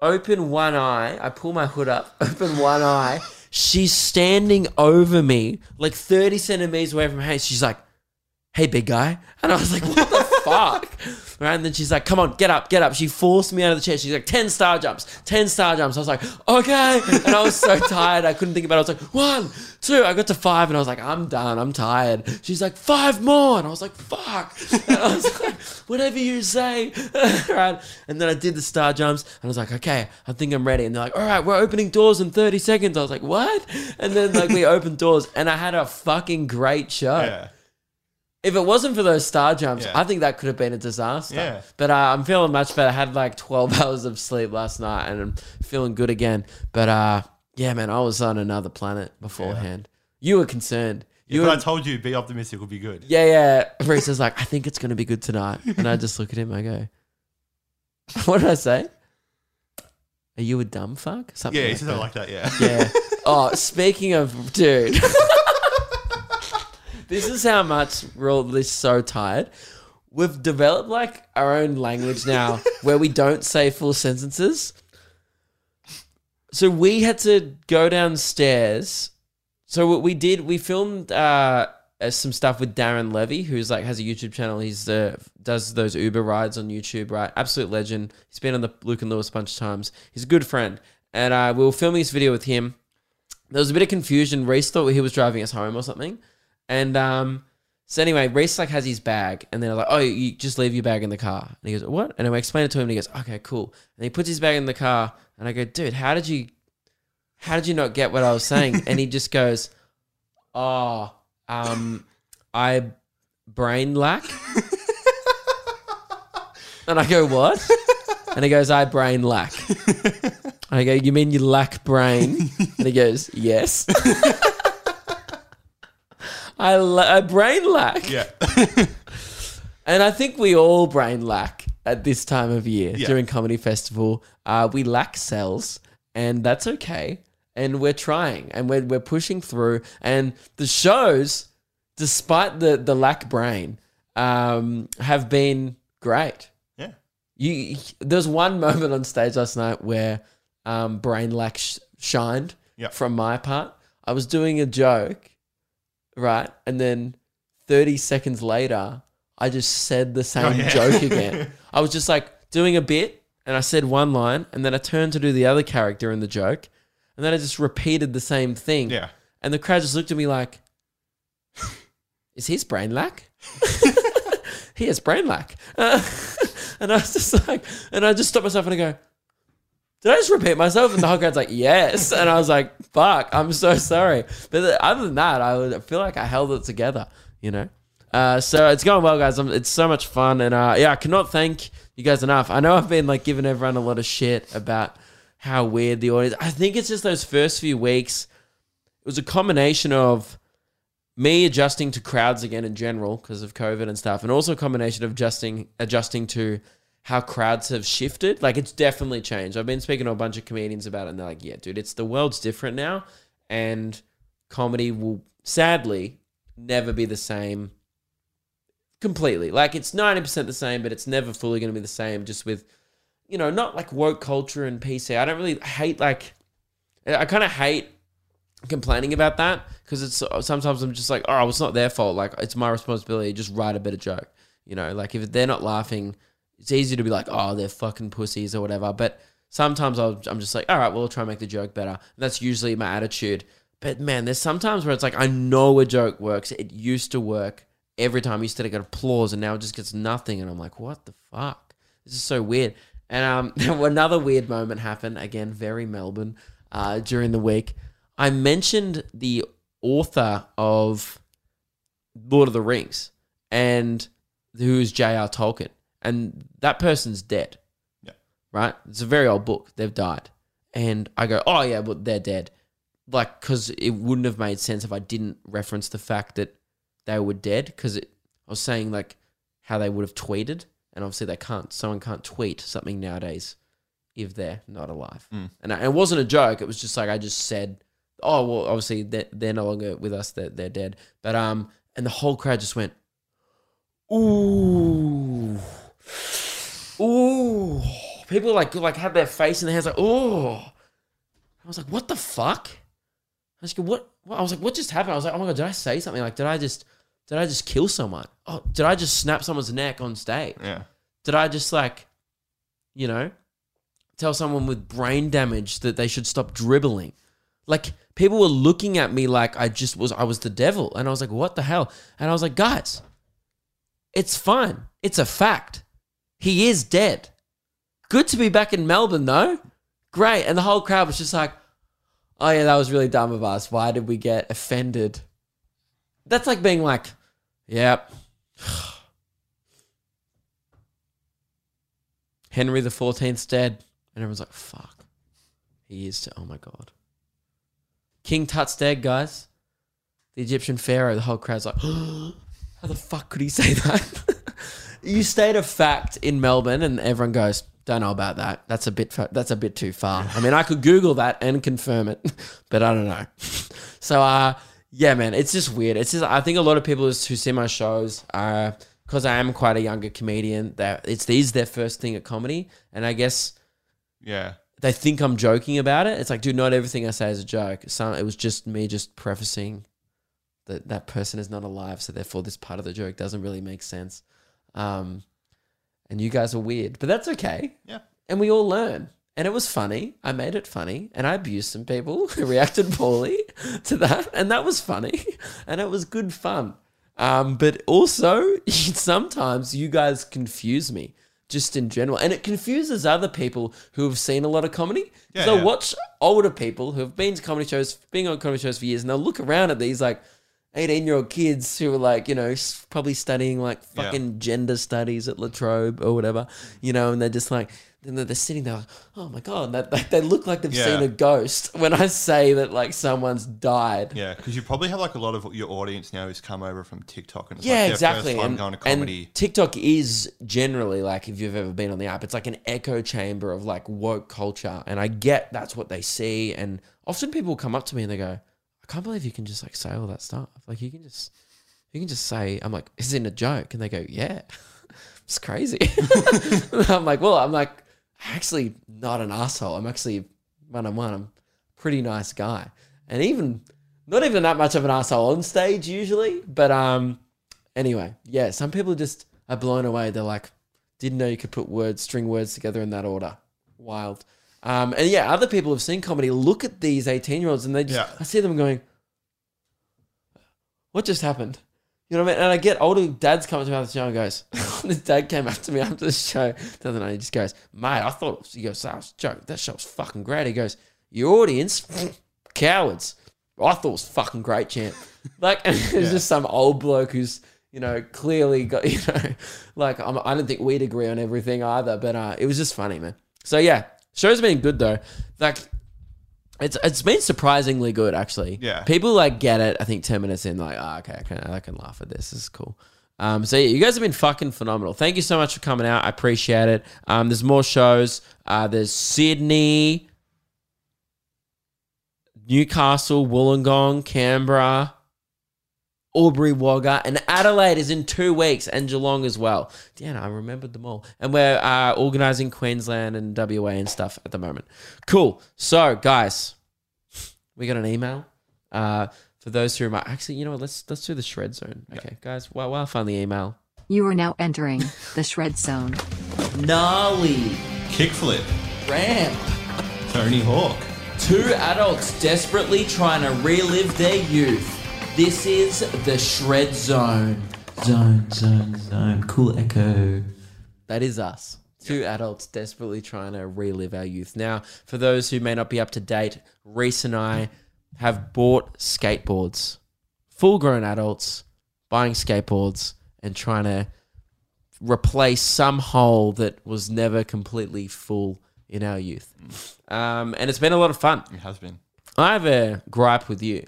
open one eye. I pull my hood up, [LAUGHS] open one eye. She's standing over me, like 30 centimeters away from her. She's like, hey, big guy. And I was like, what the [LAUGHS] fuck? Right? And then she's like, come on, get up, get up. She forced me out of the chair. She's like, 10 star jumps, 10 star jumps. I was like, okay. And I was so [LAUGHS] tired. I couldn't think about it. I was like, one, two. I got to five and I was like, I'm done. I'm tired. She's like, five more. And I was like, fuck. And I was like, whatever you say. [LAUGHS] right? And then I did the star jumps and I was like, okay, I think I'm ready. And they're like, all right, we're opening doors in 30 seconds. I was like, what? And then like we opened doors and I had a fucking great show. Yeah. If it wasn't for those star jumps, Yeah. I think that could have been a disaster. Yeah. But uh, I'm feeling much better. I had like 12 [LAUGHS] hours of sleep last night and I'm feeling good again. But uh, yeah, man, I was on another planet beforehand. You were concerned. You but were, I told you, be optimistic will be good. yeah, yeah. Reese is like, I think it's going to be good tonight. And I just look at him, I go, [LAUGHS] what did I say? Are you a dumb fuck? Something Yeah, like it's something like that. Yeah. Yeah. [LAUGHS] Oh, speaking of, dude. This is how much we're all this so tired. We've developed like our own language now [LAUGHS] where we don't say full sentences. So we had to go downstairs. So what we did, we filmed uh, uh, some stuff with Darren Levy, who's like has a YouTube channel. He's uh, does those Uber rides on YouTube, right? Absolute legend. He's been on the Luke and Lewis a bunch of times. He's a good friend, and uh, we were filming this video with him. There was a bit of confusion. Reese thought he was driving us home or something, and um, so anyway, Reese like has his bag, and they're like, "Oh, you just leave your bag in the car." And he goes, "What?" And I explain it to him, and he goes, "Okay, cool." And he puts his bag in the car, and I go, "Dude, how did you, how did you not get what I was saying?" and he just goes, "Oh, um, I brain lack." and I go, "What?" And he goes, "I brain lack." And I go, "You mean you lack brain?" And he goes, "Yes." [LAUGHS] I, la- I brain lack. Yeah. [LAUGHS] And I think we all brain lack at this time of year Yeah. during comedy festival. Uh, we lack cells, and that's okay. And we're trying, and we're we're pushing through. And the shows, despite the the lack brain, um, have been great. yeah. You there's one [LAUGHS] moment on stage last night where um, brain lack sh- shined from my part. I was doing a joke, right, and then 30 seconds later, I just said the same Oh, yeah. joke again. [LAUGHS] I was just like doing a bit, and I said one line, and then I turned to do the other character in the joke, and then I just repeated the same thing. Yeah. And the crowd just looked at me like, [LAUGHS] "Is his brain lack? [LAUGHS] he has brain lack." Uh, and I was just like, and I just stopped myself and I go, "Did I just repeat myself?" And the whole crowd's like, "Yes." And I was like, "Fuck, I'm so sorry." But other than that, I feel like I held it together. You know. Uh, so it's going well, guys. i it's so much fun, and uh, yeah, I cannot thank you guys enough. I know I've been like giving everyone a lot of shit about how weird the audience. I think it's just those first few weeks it was a combination of me adjusting to crowds again in general because of COVID and stuff, and also a combination of adjusting adjusting to how crowds have shifted. Like it's definitely changed. I've been speaking to a bunch of comedians about it, and they're like, "Yeah, dude, it's the world's different now, and comedy will sadly never be the same completely. Like it's ninety percent the same, but it's never fully going to be the same. Just with you know, not like woke culture and PC. I don't really hate like I kind of hate complaining about that because it's sometimes I'm just like, oh, it's not their fault. Like it's my responsibility. Just write a better joke. You know, like if they're not laughing, it's easy to be like, oh, they're fucking pussies or whatever. But sometimes I'll, I'm just like, all right, well, I'll try and make the joke better. And that's usually my attitude. But man, there's sometimes where it's like, I know a joke works. It used to work every time. I used to get applause, and now it just gets nothing. And I'm like, what the fuck? This is so weird. And um, [LAUGHS] another weird moment happened again, very Melbourne, uh, during the week. I mentioned the author of Lord of the Rings, and who's J.R. Tolkien, and that person's dead. Yeah. Right. It's a very old book. They've died, and I go, oh yeah, but they're dead. Like, because it wouldn't have made sense if I didn't reference the fact that they were dead. Because I was saying like how they would have tweeted, and obviously they can't. Someone can't tweet something nowadays if they're not alive. And I- it wasn't a joke. It was just like I just said, oh well, obviously they're, they're no longer with us. They're, they're dead. But um, and the whole crowd just went, "Ooh, ooh." People like like had their face in their hands like, "Oh." I was like, "What the fuck?" I was like, "What?" what? I was like, "What just happened?" I was like, "Oh my god, did I say something? Like, did I just did I just kill someone? Oh, did I just snap someone's neck on stage? Yeah. Did I just like, you know, tell someone with brain damage that they should stop dribbling? Like people were looking at me like I just was I was the devil, and I was like, what the hell? And I was like, guys, it's fine. It's a fact. He is dead. Good to be back in Melbourne though. Great. And the whole crowd was just like, oh yeah, that was really dumb of us. Why did we get offended? That's like being like, yep. [SIGHS] Henry the Fourteenth's dead, and everyone's like, "Fuck, he is." Dead. Oh my god, King Tut's dead, guys. The Egyptian pharaoh. The whole crowd's like, [GASPS] "How the fuck could he say that?" [LAUGHS] you state a fact in Melbourne, and everyone goes, "Don't know about that. That's a bit. Fa- that's a bit too far." I mean, I could Google that and confirm it, [LAUGHS] but I don't know. [LAUGHS] So, uh, yeah, man, it's just weird. It's just I think a lot of people who see my shows, uh, because I am quite a younger comedian, that it's these their first thing at comedy, and I guess Yeah. they think I'm joking about it. It's like, dude, not everything I say is a joke. Some it was just me just prefacing that that person is not alive, so therefore this part of the joke doesn't really make sense. Um, and you guys are weird, but that's okay. Yeah. And we all learn. And it was funny. I made it funny, and I abused some people [LAUGHS] who reacted poorly [LAUGHS] to that, and that was funny, [LAUGHS] and it was good fun. Um, but also, sometimes you guys confuse me just in general, and it confuses other people who have seen a lot of comedy. Yeah, so yeah. watch older people who have been to comedy shows, being on comedy shows for years, and they'll look around at these like 18 year old kids who are like, you know, probably studying like Yeah. fucking gender studies at La Trobe or whatever, you know, and they're just like, then they're, sitting there like, oh my God, that, like, they look like they've Yeah. seen a ghost [LAUGHS] when I say that like someone's died. Yeah, because you probably have like a lot of your audience now who's come over from TikTok and it's Yeah, like exactly. And, going to and comedy. TikTok is generally like, if you've ever been on the app, it's like an echo chamber of like woke culture. And I get that's what they see. And often people come up to me and they go, can't believe you can just like say all that stuff. Like you can just, you can just say, I'm like, is it a joke? And they go, yeah, [LAUGHS] it's crazy. [LAUGHS] I'm like, well, I'm like, actually not an asshole. I'm actually one on one. I'm pretty nice guy. And even, not even that much of an asshole on stage usually. But um, anyway, yeah, some people just are blown away. They're like, didn't know you could put words, string words together in that order. Wild. Um, and yeah, other people have seen comedy. Look at these 18 year olds and they just, Yeah. I see them going, what just happened? You know what I mean? And I get older dads come up to me after the show and goes, [LAUGHS] this dad came up to me after the show the other night. He just goes, mate, I thought, it was, he goes, that was a joke. That show was fucking great. He goes, your audience, [LAUGHS] cowards. I thought it was fucking great, champ. [LAUGHS] Like, and it's just some old bloke who's, you know, clearly got, you know, like, I'm, I don't think we'd agree on everything either, but uh, it was just funny, man. So yeah, show's been good though. Like, it's it's been surprisingly good actually. Yeah. People like get it. I think ten minutes in, like, ah, okay, I can I can laugh at this. This is cool. Um, so yeah, you guys have been fucking phenomenal. Thank you so much for coming out. I appreciate it. Um, there's more shows. Uh, there's Sydney, Newcastle, Wollongong, Canberra, Albury Wagga, and Adelaide is in two weeks, and Geelong as well. Damn, I remembered them all. And we're uh, organising Queensland and WA and stuff at the moment. Cool. So, guys, we got an email. Uh, for those who might actually, you know what? Let's let's do the shred zone. Okay, guys. While while I find the email, You are now entering the Shred Zone. gnarly Kickflip. ramp. Tony Hawk. Two adults desperately trying to relive their youth. This is the Shred Zone. Zone, zone, zone. Cool echo. That is us. Two adults desperately trying to relive our youth. Now, for those who may not be up to date, Reese and I have bought skateboards. Full grown adults buying skateboards and trying to replace some hole that was never completely full in our youth. Um, and it's been a lot of fun. It has been. I have a gripe with you.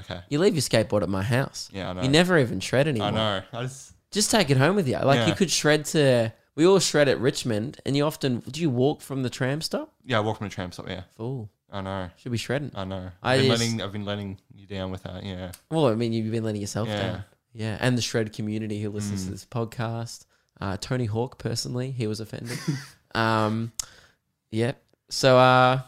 Okay. You leave your skateboard at my house. Yeah, I know. You never even shred anymore. I know. I just, Just take it home with you. Like Yeah. you could shred to. We all shred at Richmond, and you often do you walk from the tram stop? yeah, I walk from the tram stop. Yeah. Fool. I know. Should be shredding. I know. I I've been just- letting I've been letting you down with that. Yeah. Well, I mean, you've been letting yourself Yeah. down. Yeah, and the shred community who listens to this podcast. Uh, Tony Hawk, personally, he was offended. [LAUGHS] um, yeah. So, uh,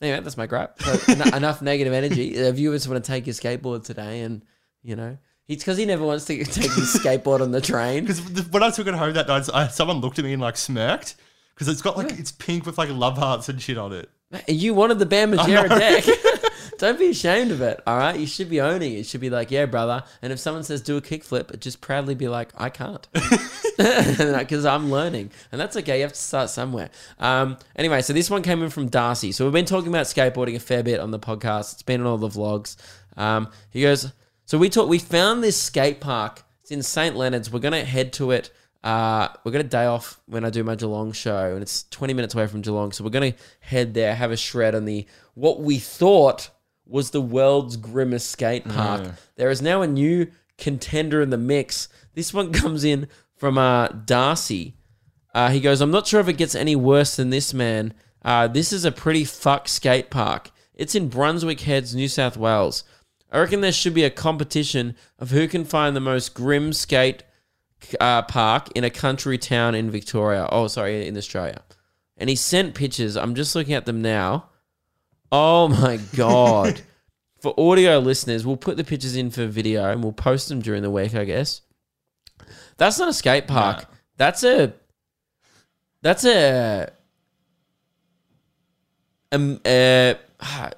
anyway, that's my gripe. So, en- [LAUGHS] enough negative energy. Uh, viewers want to take your skateboard today, and you know, it's because he never wants to [LAUGHS] take his skateboard on the train. Because when I took it home that night, I, someone looked at me and like smirked because it's got like it's pink with like love hearts and shit on it. You wanted the Bam know. deck. [LAUGHS] Don't be ashamed of it. All right, you should be owning it. You should be like, yeah, brother. And if someone says do a kickflip, just proudly be like, I can't, [LAUGHS] [LAUGHS] because I'm learning, and that's okay. You have to start somewhere. Um, anyway, so this one came in from Darcy. So we've been talking about skateboarding a fair bit on the podcast. It's been on all the vlogs. Um, he goes, so we talked. We found this skate park. It's in St Leonards. We're gonna head to it. Uh, we're gonna day off when I do my Geelong show, and it's 20 minutes away from Geelong. So we're gonna head there, have a shred on the what we thought was the world's grimmest skate park. There is now a new contender in the mix. This one [LAUGHS] comes in from uh, Darcy. Uh, he goes, I'm not sure if it gets any worse than this, man. Uh, this is a pretty fuck skate park. It's in Brunswick Heads, New South Wales. I reckon there should be a competition of who can find the most grim skate uh, park in a country town in Victoria. Oh, sorry, in Australia. And he sent pictures. I'm just looking at them now. Oh my god. [LAUGHS] for audio listeners, we'll put the pictures in for video and we'll post them during the week, I guess. That's not a skate park. That's a that's a um uh, [SIGHS]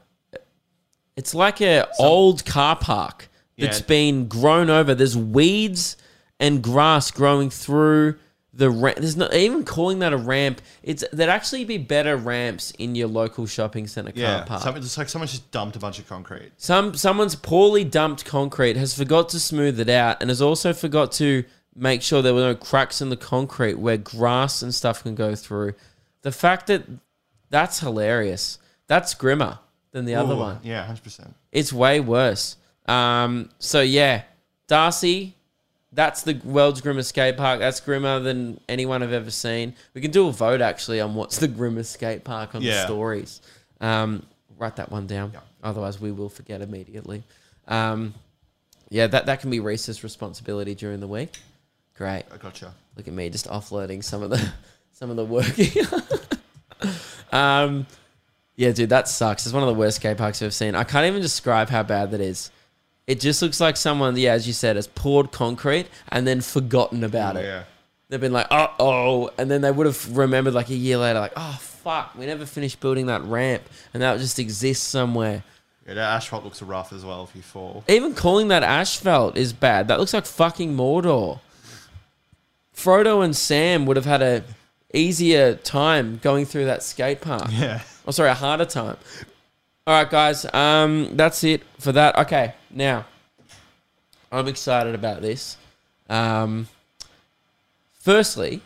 it's like a old car park that's Yeah. been grown over. There's weeds and grass growing through the ramp. There's not even calling that a ramp. It's there'd actually be better ramps in your local shopping center car Yeah. park. Some, it's like someone just dumped a bunch of concrete. Some someone's poorly dumped concrete has forgot to smooth it out and has also forgot to make sure there were no cracks in the concrete where grass and stuff can go through. The fact that that's hilarious. That's grimmer than the other Ooh, one. Yeah, hundred percent. It's way worse. Um, so yeah, Darcy, that's the world's grimmest skate park. That's grimmer than anyone I've ever seen. We can do a vote actually on what's the grimmest skate park on the stories. Um, write that one down. Yeah. Otherwise, we will forget immediately. Um, yeah, that that can be Reese's responsibility during the week. Great. I gotcha. Look at me just offloading some of the [LAUGHS] some of the working. [LAUGHS] um, yeah, dude, that sucks. It's one of the worst skate parks I've ever seen. I can't even describe how bad that is. It just looks like someone, yeah, as you said, has poured concrete and then forgotten about it. Yeah. They've been like, oh, oh, and then they would have remembered like a year later, like, oh fuck, we never finished building that ramp, and that just exists somewhere. Yeah, that asphalt looks rough as well if you fall. Even calling that asphalt is bad. That looks like fucking Mordor. Frodo and Sam would have had a easier time going through that skate park. [LAUGHS] Yeah. Oh, sorry, a harder time. All right, guys. Um, that's it for that. Okay, now I'm excited about this. Um, firstly,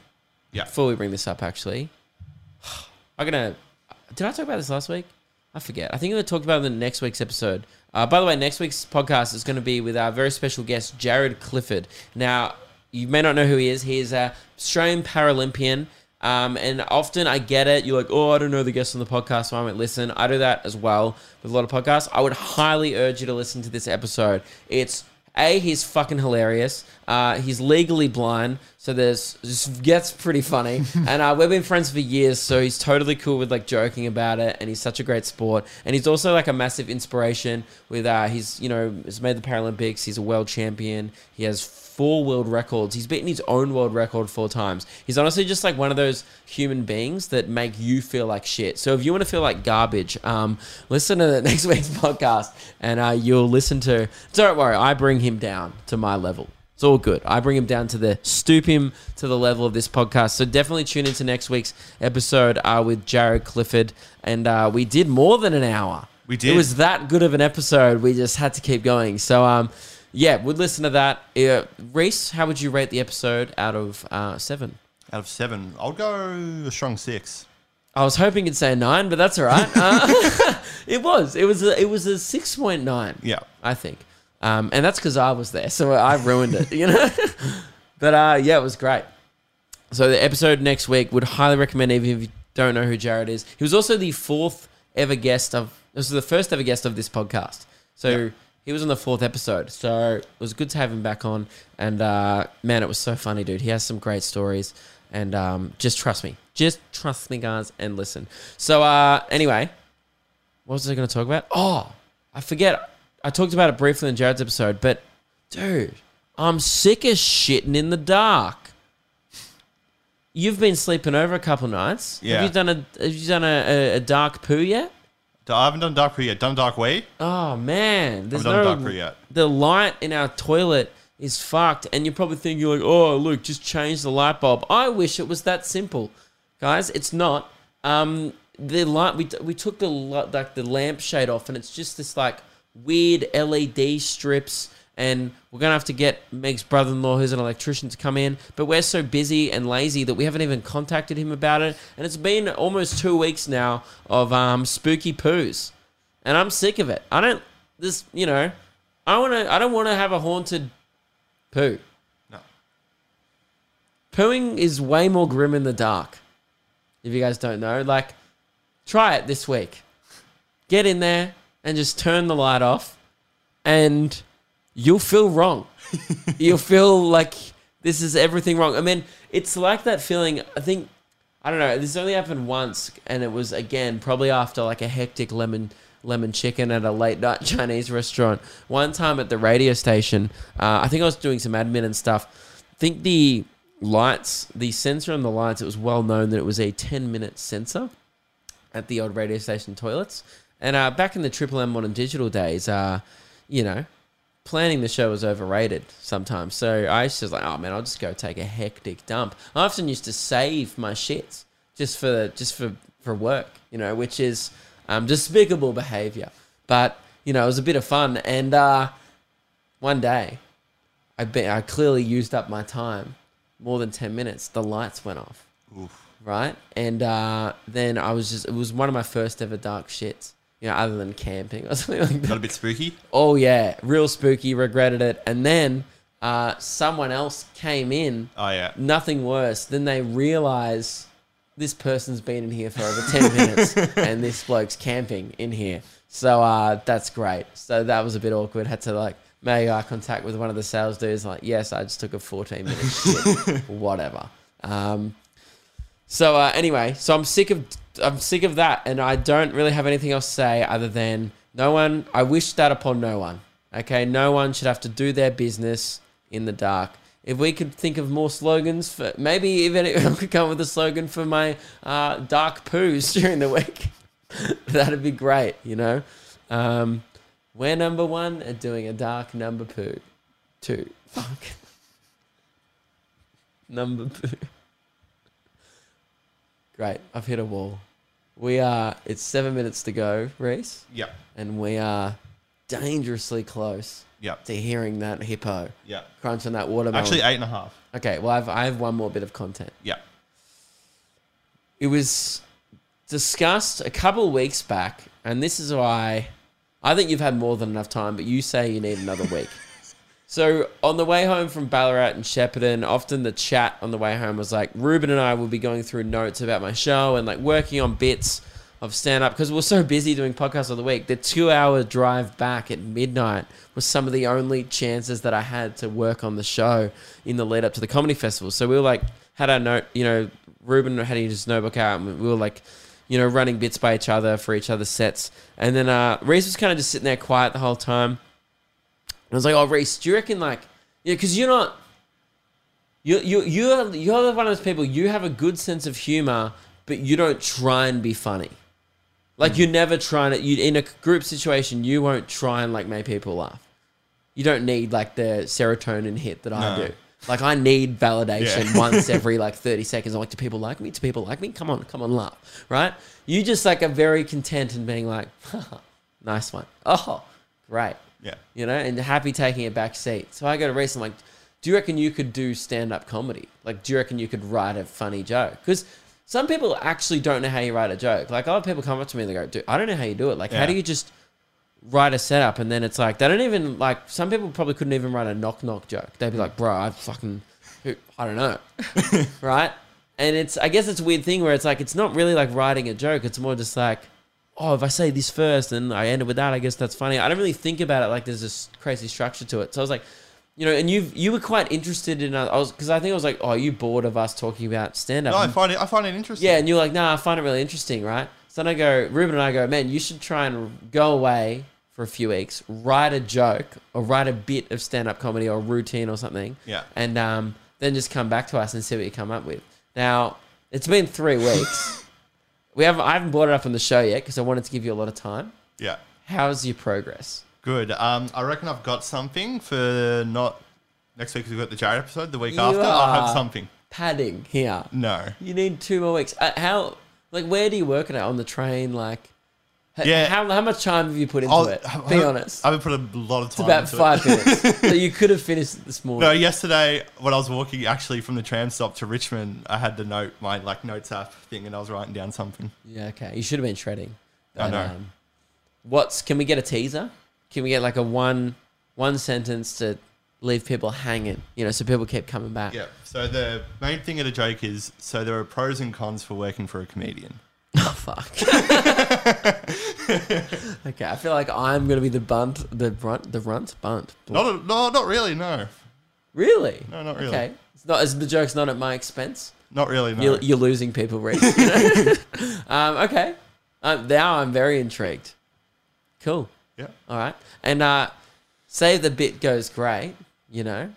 Yeah. before we bring this up, actually, [SIGHS] I'm gonna. Did I talk about this last week? I forget. I think we talked about it in the next week's episode. Uh, by the way, next week's podcast is going to be with our very special guest, Jaryd Clifford. Now, you may not know who he is. He is a Australian Paralympian. Um, and often I get it. You're like, oh, I don't know the guests on the podcast, so I won't listen. I do that as well with a lot of podcasts. I would highly urge you to listen to this episode. It's a, he's fucking hilarious. Uh, he's legally blind, so there's just gets pretty funny. [LAUGHS] and uh, we've been friends for years, so he's totally cool with like joking about it, and he's such a great sport. And he's also like a massive inspiration. With uh, he's you know has made the Paralympics. He's a world champion. He has four world records. He's beaten his own world record four times. He's honestly just like one of those human beings that make you feel like shit. So if you want to feel like garbage, um, listen to the [LAUGHS] next week's podcast and uh, you'll listen to. Don't worry, I bring him down to my level. It's all good. I bring him down to the stoop him to the level of this podcast. So definitely tune into next week's episode uh, with Jaryd Clifford. And uh, we did more than an hour. We did. It was that good of an episode. We just had to keep going. So um, yeah, would listen to that. Uh, Reese, how would you rate the episode out of uh, seven? Out of seven, I'll go a strong six. I was hoping you'd say a nine, but that's all right. [LAUGHS] Uh, [LAUGHS] it was. It was. A, it was a six point nine. Yeah. I think, um, and that's because I was there, so I ruined it. You know, [LAUGHS] but uh, yeah, it was great. So the episode next week would highly recommend even if you don't know who Jaryd is. He was also the fourth ever guest of. This was the first ever guest of this podcast. So he was on the fourth episode. So it was good to have him back on. And uh, man, it was so funny, dude. He has some great stories. And um, just trust me. Just trust me, guys, and listen. So uh, anyway, what was I going to talk about? Oh, I forget. I talked about it briefly in Jaryd's episode, but dude, I'm sick of shitting in the dark. You've been sleeping over a couple nights. Yeah. Have you done a Have you done a, a, a dark poo yet? I haven't done dark poo yet. Done dark way. Oh man, there's haven't no done dark poo yet. The light in our toilet is fucked, and you're probably thinking like, "Oh, look, just change the light bulb." I wish it was that simple, guys. It's not. Um, the light we we took the li- like the lampshade off, and it's just this like weird LED strips. And we're gonna have to get Meg's brother-in-law, who's an electrician, to come in. But we're so busy and lazy that we haven't even contacted him about it. And it's been almost two weeks now of um, spooky poos and I'm sick of it. I don't this you know, I want to I don't want to have a haunted poo. No. Pooing is way more grim in the dark. If you guys don't know, like try it this week. Get in there and just turn the light off and you'll feel wrong. you'll feel like this is everything wrong. I mean, it's like that feeling, I think I don't know. This only happened once, and it was again probably after like a hectic lemon lemon chicken at a late night [LAUGHS] Chinese restaurant. One time at the radio station, uh, I think I was doing some admin and stuff. I think the lights, the sensor on the lights, it was well known that it was a ten minute sensor at the old radio station toilets. And uh, back in the Triple M modern digital days, uh, you know, planning the show was overrated sometimes. So I used to like, oh man, I'll just go take a hectic dump. I often used to save my shits just for just for for work, you know, which is um, despicable behavior. But you know, it was a bit of fun. And uh, one day, I be, I clearly used up my time, more than ten minutes. The lights went off right? And uh, then I was just, it was one of my first ever dark shits, you know, other than camping or [LAUGHS] something like Got that. a bit spooky. Oh, yeah, real spooky, regretted it. And then uh, someone else came in, Oh yeah. nothing worse. than they realize this person's been in here for over 10 [LAUGHS] minutes and this bloke's camping in here. So uh, that's great. So that was a bit awkward. Had to like make eye contact with one of the sales dudes. Like, yes, I just took a 14 minute shit. [LAUGHS] Whatever. Um, so uh, anyway, so I'm sick of I'm sick of that, and I don't really have anything else to say other than no one. I wish that upon no one. Okay, no one should have to do their business in the dark. If we could think of more slogans for maybe even [LAUGHS] I could come up with a slogan for my uh, dark poos [LAUGHS] during the week. [LAUGHS] That'd be great, you know. Um, we're number one at doing a dark number poo. Two. Fuck. number poo. Great. I've hit a wall. We are. It's seven minutes to go, Reese, Yep. and we are dangerously close Yep. to hearing that hippo Yep. crunch on that watermelon. Actually, eight and a half. okay. Well, I've I have one more bit of content. Yep. It was discussed a couple of weeks back, and this is why I think you've had more than enough time, but you say you need another week. [LAUGHS] So on the way home from Ballarat and Shepparton, often the chat on the way home was like, Ruben and I will be going through notes about my show and like working on bits of stand up because we're so busy doing podcasts of the week. The two hour drive back at midnight was some of the only chances that I had to work on the show in the lead up to the comedy festival. So we were like, had our note, you know, Ruben had his notebook out and we were like, you know, running bits by each other for each other's sets. And then uh, Reese was kind of just sitting there quiet the whole time. I was like, "Oh, Reese, do you reckon like, yeah, because you're not, you you you're you're one of those people. You have a good sense of humor, but you don't try and be funny. Like you're mm. never trying to. You in a group situation, you won't try and like make people laugh. You don't need like the serotonin hit that I do. Like I need validation Yeah. once [LAUGHS] every like 30 seconds. I'm like, do people like me? Do people like me? Come on, come on, laugh. Right? You just like are very content in being like, [LAUGHS] nice one. Oh, great Yeah. you know, and happy taking a back seat. So I go to Reese, I'm like, do you reckon you could do stand up comedy? Like, do you reckon you could write a funny joke? Because some people actually don't know how you write a joke. Like, other people come up to me and they go, dude, I don't know how you do it. Like, how do you just write a setup and then it's like, they don't even, like, some people probably couldn't even write a knock knock joke. They'd be like, bro, I fucking, who- I don't know. [LAUGHS] right? And it's, I guess it's a weird thing where it's like, it's not really like writing a joke. It's more just like, oh, if I say this first and I end it with that, I guess that's funny. I don't really think about it like there's this crazy structure to it. So I was like, you know, and you you were quite interested in. Uh, I was because I think I was like, oh, are you bored of us talking about stand up? No, I find it. I find it interesting. Yeah, and you're like, nah, I find it really interesting, right? So then I go, Ruben and I go, man, you should try and go away for a few weeks, write a joke or write a bit of stand up comedy or routine or something. Yeah. And um, then just come back to us and see what you come up with. Now, it's been three weeks. [LAUGHS] we haven't, I haven't brought it up on the show yet because I wanted to give you a lot of time. Yeah. How's your progress? Good. Um, I reckon I've got something for not next week. We've got the Jaryd episode. The week You after, I'll are- have something. Padding here. No. You need two more weeks. Uh, how, like, where do you work on it at? On the train? Like, Yeah. How, how much time have you put into I'll, it? Be haven't- honest. I haven't put a lot of time. It's about into five it. minutes. [LAUGHS] so you could have finished it this morning. No, yesterday when I was walking actually from the tram stop to Richmond, I had the note my like notes app thing, and I was writing down something. Yeah, okay. You should have been shredding. I know. um, what's can we get a teaser? Can we get like a one one sentence to leave people hanging? You know, so people keep coming back. Yeah. So the main thing of the joke is so there are pros and cons for working for a comedian. Oh fuck. [LAUGHS] okay, I feel like I'm gonna be the bunt, the brunt, the runt, bunt. Not a, no, not really. No, really? No, not really. Okay, it's not. Is the joke's not at my expense? not really. No. You're, you're losing people. You know? [LAUGHS] um, okay. Um, now I'm very intrigued. Cool. yeah. All right. And uh, say the bit goes great, you know.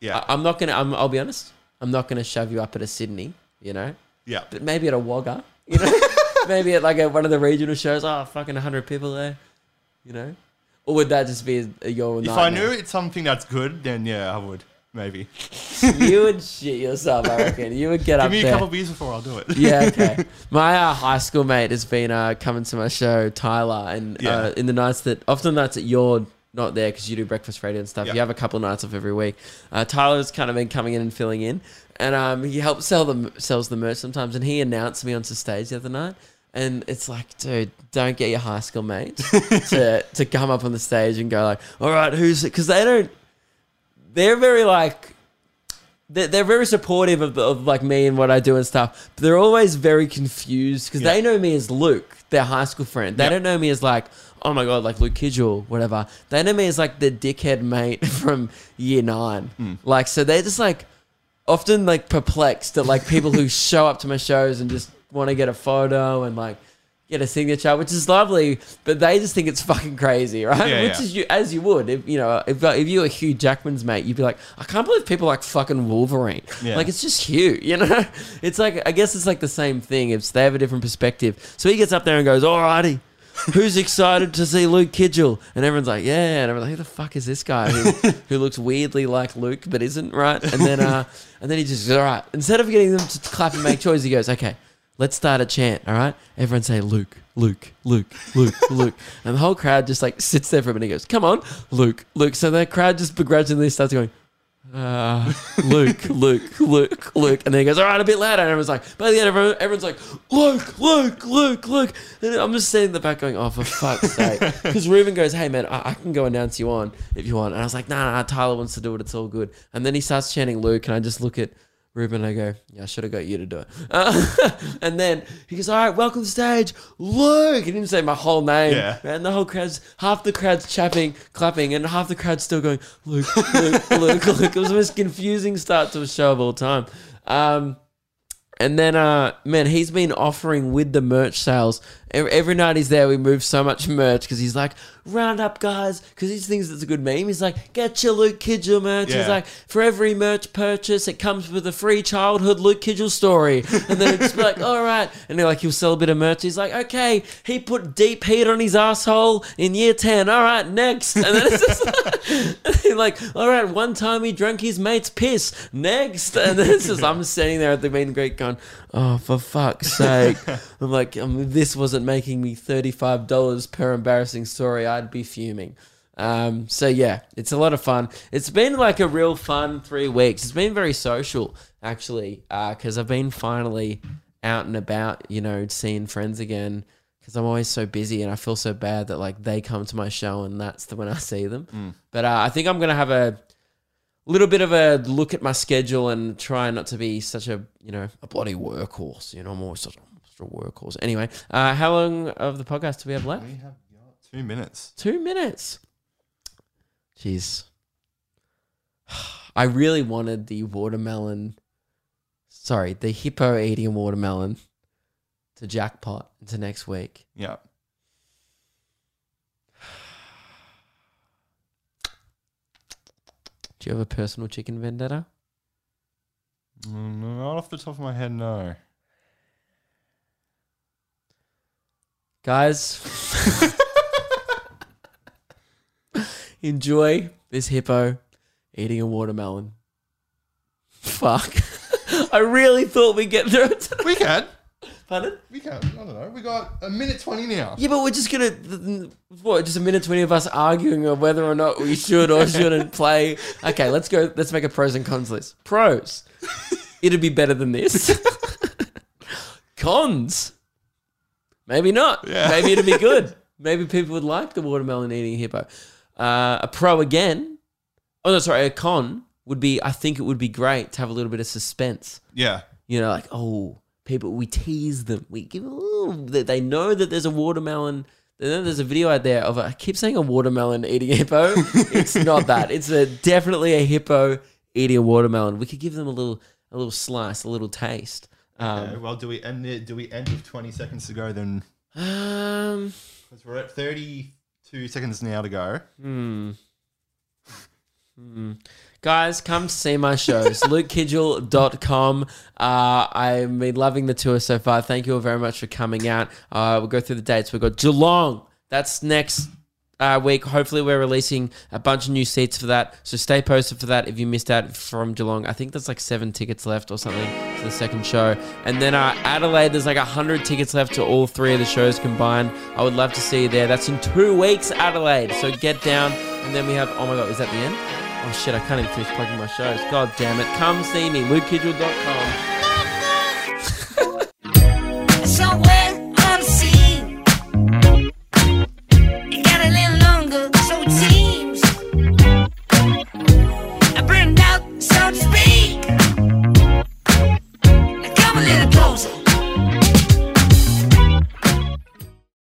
Yeah. I, I'm not gonna. I'm, I'll be honest. I'm not gonna shove you up at a Sydney, you know. yeah. But maybe at a Wagga, you know. [LAUGHS] maybe at like a, one of the regional shows. Oh, fucking hundred people there, you know. Or would that just be a, your If I nightmare? knew it's something that's good, then yeah, I would maybe. you [LAUGHS] would shit yourself. I reckon you would get up Give me a there. couple beers before I'll do it. yeah, [LAUGHS] okay. My uh, high school mate has been uh, coming to my show, Tyler, and Yeah. uh, in the nights that often nights that you're not there because you do breakfast radio and stuff. Yeah. You have a couple nights off every week. Uh, Tyler's kind of been coming in and filling in, and um, he helps sell them sells the merch sometimes. And he announced me onto stage the other night. And it's like, dude, don't get your high school mates [LAUGHS] to, to come up on the stage and go like, all right, who's it? Because they don't, they're very like, they're, they're very supportive of, of like me and what I do and stuff. But they're always very confused because Yeah. they know me as Luke, their high school friend. They Yeah. don't know me as like, oh my god, like Luke Kidgell, whatever. They know me as like the dickhead mate [LAUGHS] from year nine. Hmm. Like, so they're just like often like perplexed at like people who [LAUGHS] show up to my shows and just want to get a photo and like get a signature, which is lovely, but they just think it's fucking crazy, right? Yeah, which yeah. is you as you would if you know if if you were Hugh Jackman's mate, you'd be like, I can't believe people like fucking Wolverine. Yeah. Like it's just Hugh, you know. [LAUGHS] It's like I guess it's like the same thing. If they have a different perspective, so he gets up there and goes, "Alrighty." Who's excited to see Luke Kidgell? And everyone's like, yeah. And everyone's like, who the fuck is this guy who, who looks weirdly like Luke but isn't, right? And then uh, and then he just, goes, all right. Instead of getting them to clap and make choice, he goes, okay, let's start a chant, all right? Everyone say Luke, Luke, Luke, Luke, [LAUGHS] Luke. And the whole crowd just like sits there for a minute and goes, come on, Luke, Luke. So the crowd just begrudgingly starts going, uh, Luke, [LAUGHS] Luke, Luke, Luke. And then he goes, all right, a bit louder. And everyone's like, by the end, everyone, everyone's like, Luke, Luke, Luke, Luke. And I'm just sitting in the back going, oh, for fuck's sake. [LAUGHS] Because Ruben goes, hey, man, I, I can go announce you on if you want. And I was like, nah, nah, Tyler wants to do it. It's all good. And then he starts chanting Luke. And I just look at Ruben I go, yeah, I should have got you to do it. Uh, [LAUGHS] and then he goes, all right, welcome to stage, Luke. He didn't say my whole name. Yeah. And the whole crowd's, half the crowd's chapping, clapping, and half the crowd's still going, Luke, Luke, Luke, Luke. [LAUGHS] It was the most confusing start to a show of all time. Um, and then, uh, man, he's been offering with the merch sales. Every, night he's there, we move so much merch because he's like, round up, guys, because he thinks it's a good meme. He's like, get your Luke Kidgell merch. He's like, for every merch purchase, it comes with a free childhood Luke Kidgell story. And then it's like, [LAUGHS] all right. And then, like, he'll sell a bit of merch. He's like, okay, he put deep heat on his asshole in year 10. All right, next. And then it's just like, [LAUGHS] like, all right, one time he drank his mate's piss. Next. And then it's just, I'm standing there at the main and greet going, oh, for fuck's sake. [LAUGHS] I'm like, um, this wasn't making me $35 per embarrassing story, I'd be fuming. Um, so yeah, it's a lot of fun. It's been like a real fun three weeks. It's been very social actually, because I've been finally out and about, you know, seeing friends again. Because I'm always so busy and I feel so bad that like they come to my show and that's the when I see them. But uh, I think I'm gonna have a little bit of a look at my schedule and try not to be such a you know a bloody workhorse. You know, I'm always such a extra workhorse. Anyway, uh, how long of the podcast do we have left? We have got two minutes. Two minutes. Jeez. [SIGHS] I really wanted the watermelon. Sorry, the hippo eating a watermelon to jackpot into next week. Yeah. Do you have a personal chicken vendetta? Mm, Not off the top of my head, no. Guys, enjoy this hippo eating a watermelon. Fuck. [LAUGHS] I really thought we'd get through it. We can. Pardon? We can. I don't know. We got a minute 20 now. Yeah, but we're just gonna what? Just a minute twenty of us arguing on whether or not we should or shouldn't [LAUGHS] play. Okay, let's go. Let's make a pros and cons list. Pros, it'd be better than this. [LAUGHS] Cons, maybe not. Yeah. Maybe it'd be good. [LAUGHS] Maybe people would like the watermelon eating hippo. Uh, a pro again. Oh no, sorry. A con would be. I think it would be great to have a little bit of suspense. Yeah. You know, like oh, people we tease them. We give a little. They, know that there's a watermelon. They know there's a video out there of a, I keep saying a watermelon eating a hippo. [LAUGHS] it's not that. It's a definitely a hippo eating a watermelon. We could give them a little a little slice, a little taste. Okay, Um, well, do we end it? Do we end with 20 seconds to go then? um, Because we're at 32 seconds now to go. hmm. Hmm. Guys, come see my shows. [LAUGHS] LukeKidgell.com. Uh, I've been loving the tour so far. Thank you all very much for coming out. Uh, we'll go through the dates. We've got Geelong. That's next uh, week. Hopefully, we're releasing a bunch of new seats for that. So stay posted for that if you missed out from Geelong. I think there's like seven tickets left or something to the second show. And then uh, Adelaide, there's like 100 tickets left to all three of the shows combined. I would love to see you there. That's in two weeks, Adelaide. So get down. And then we have, oh my God, is that the end? Oh shit, I can't even finish plugging my shows. God damn it. Come see me, lukekidgell.com.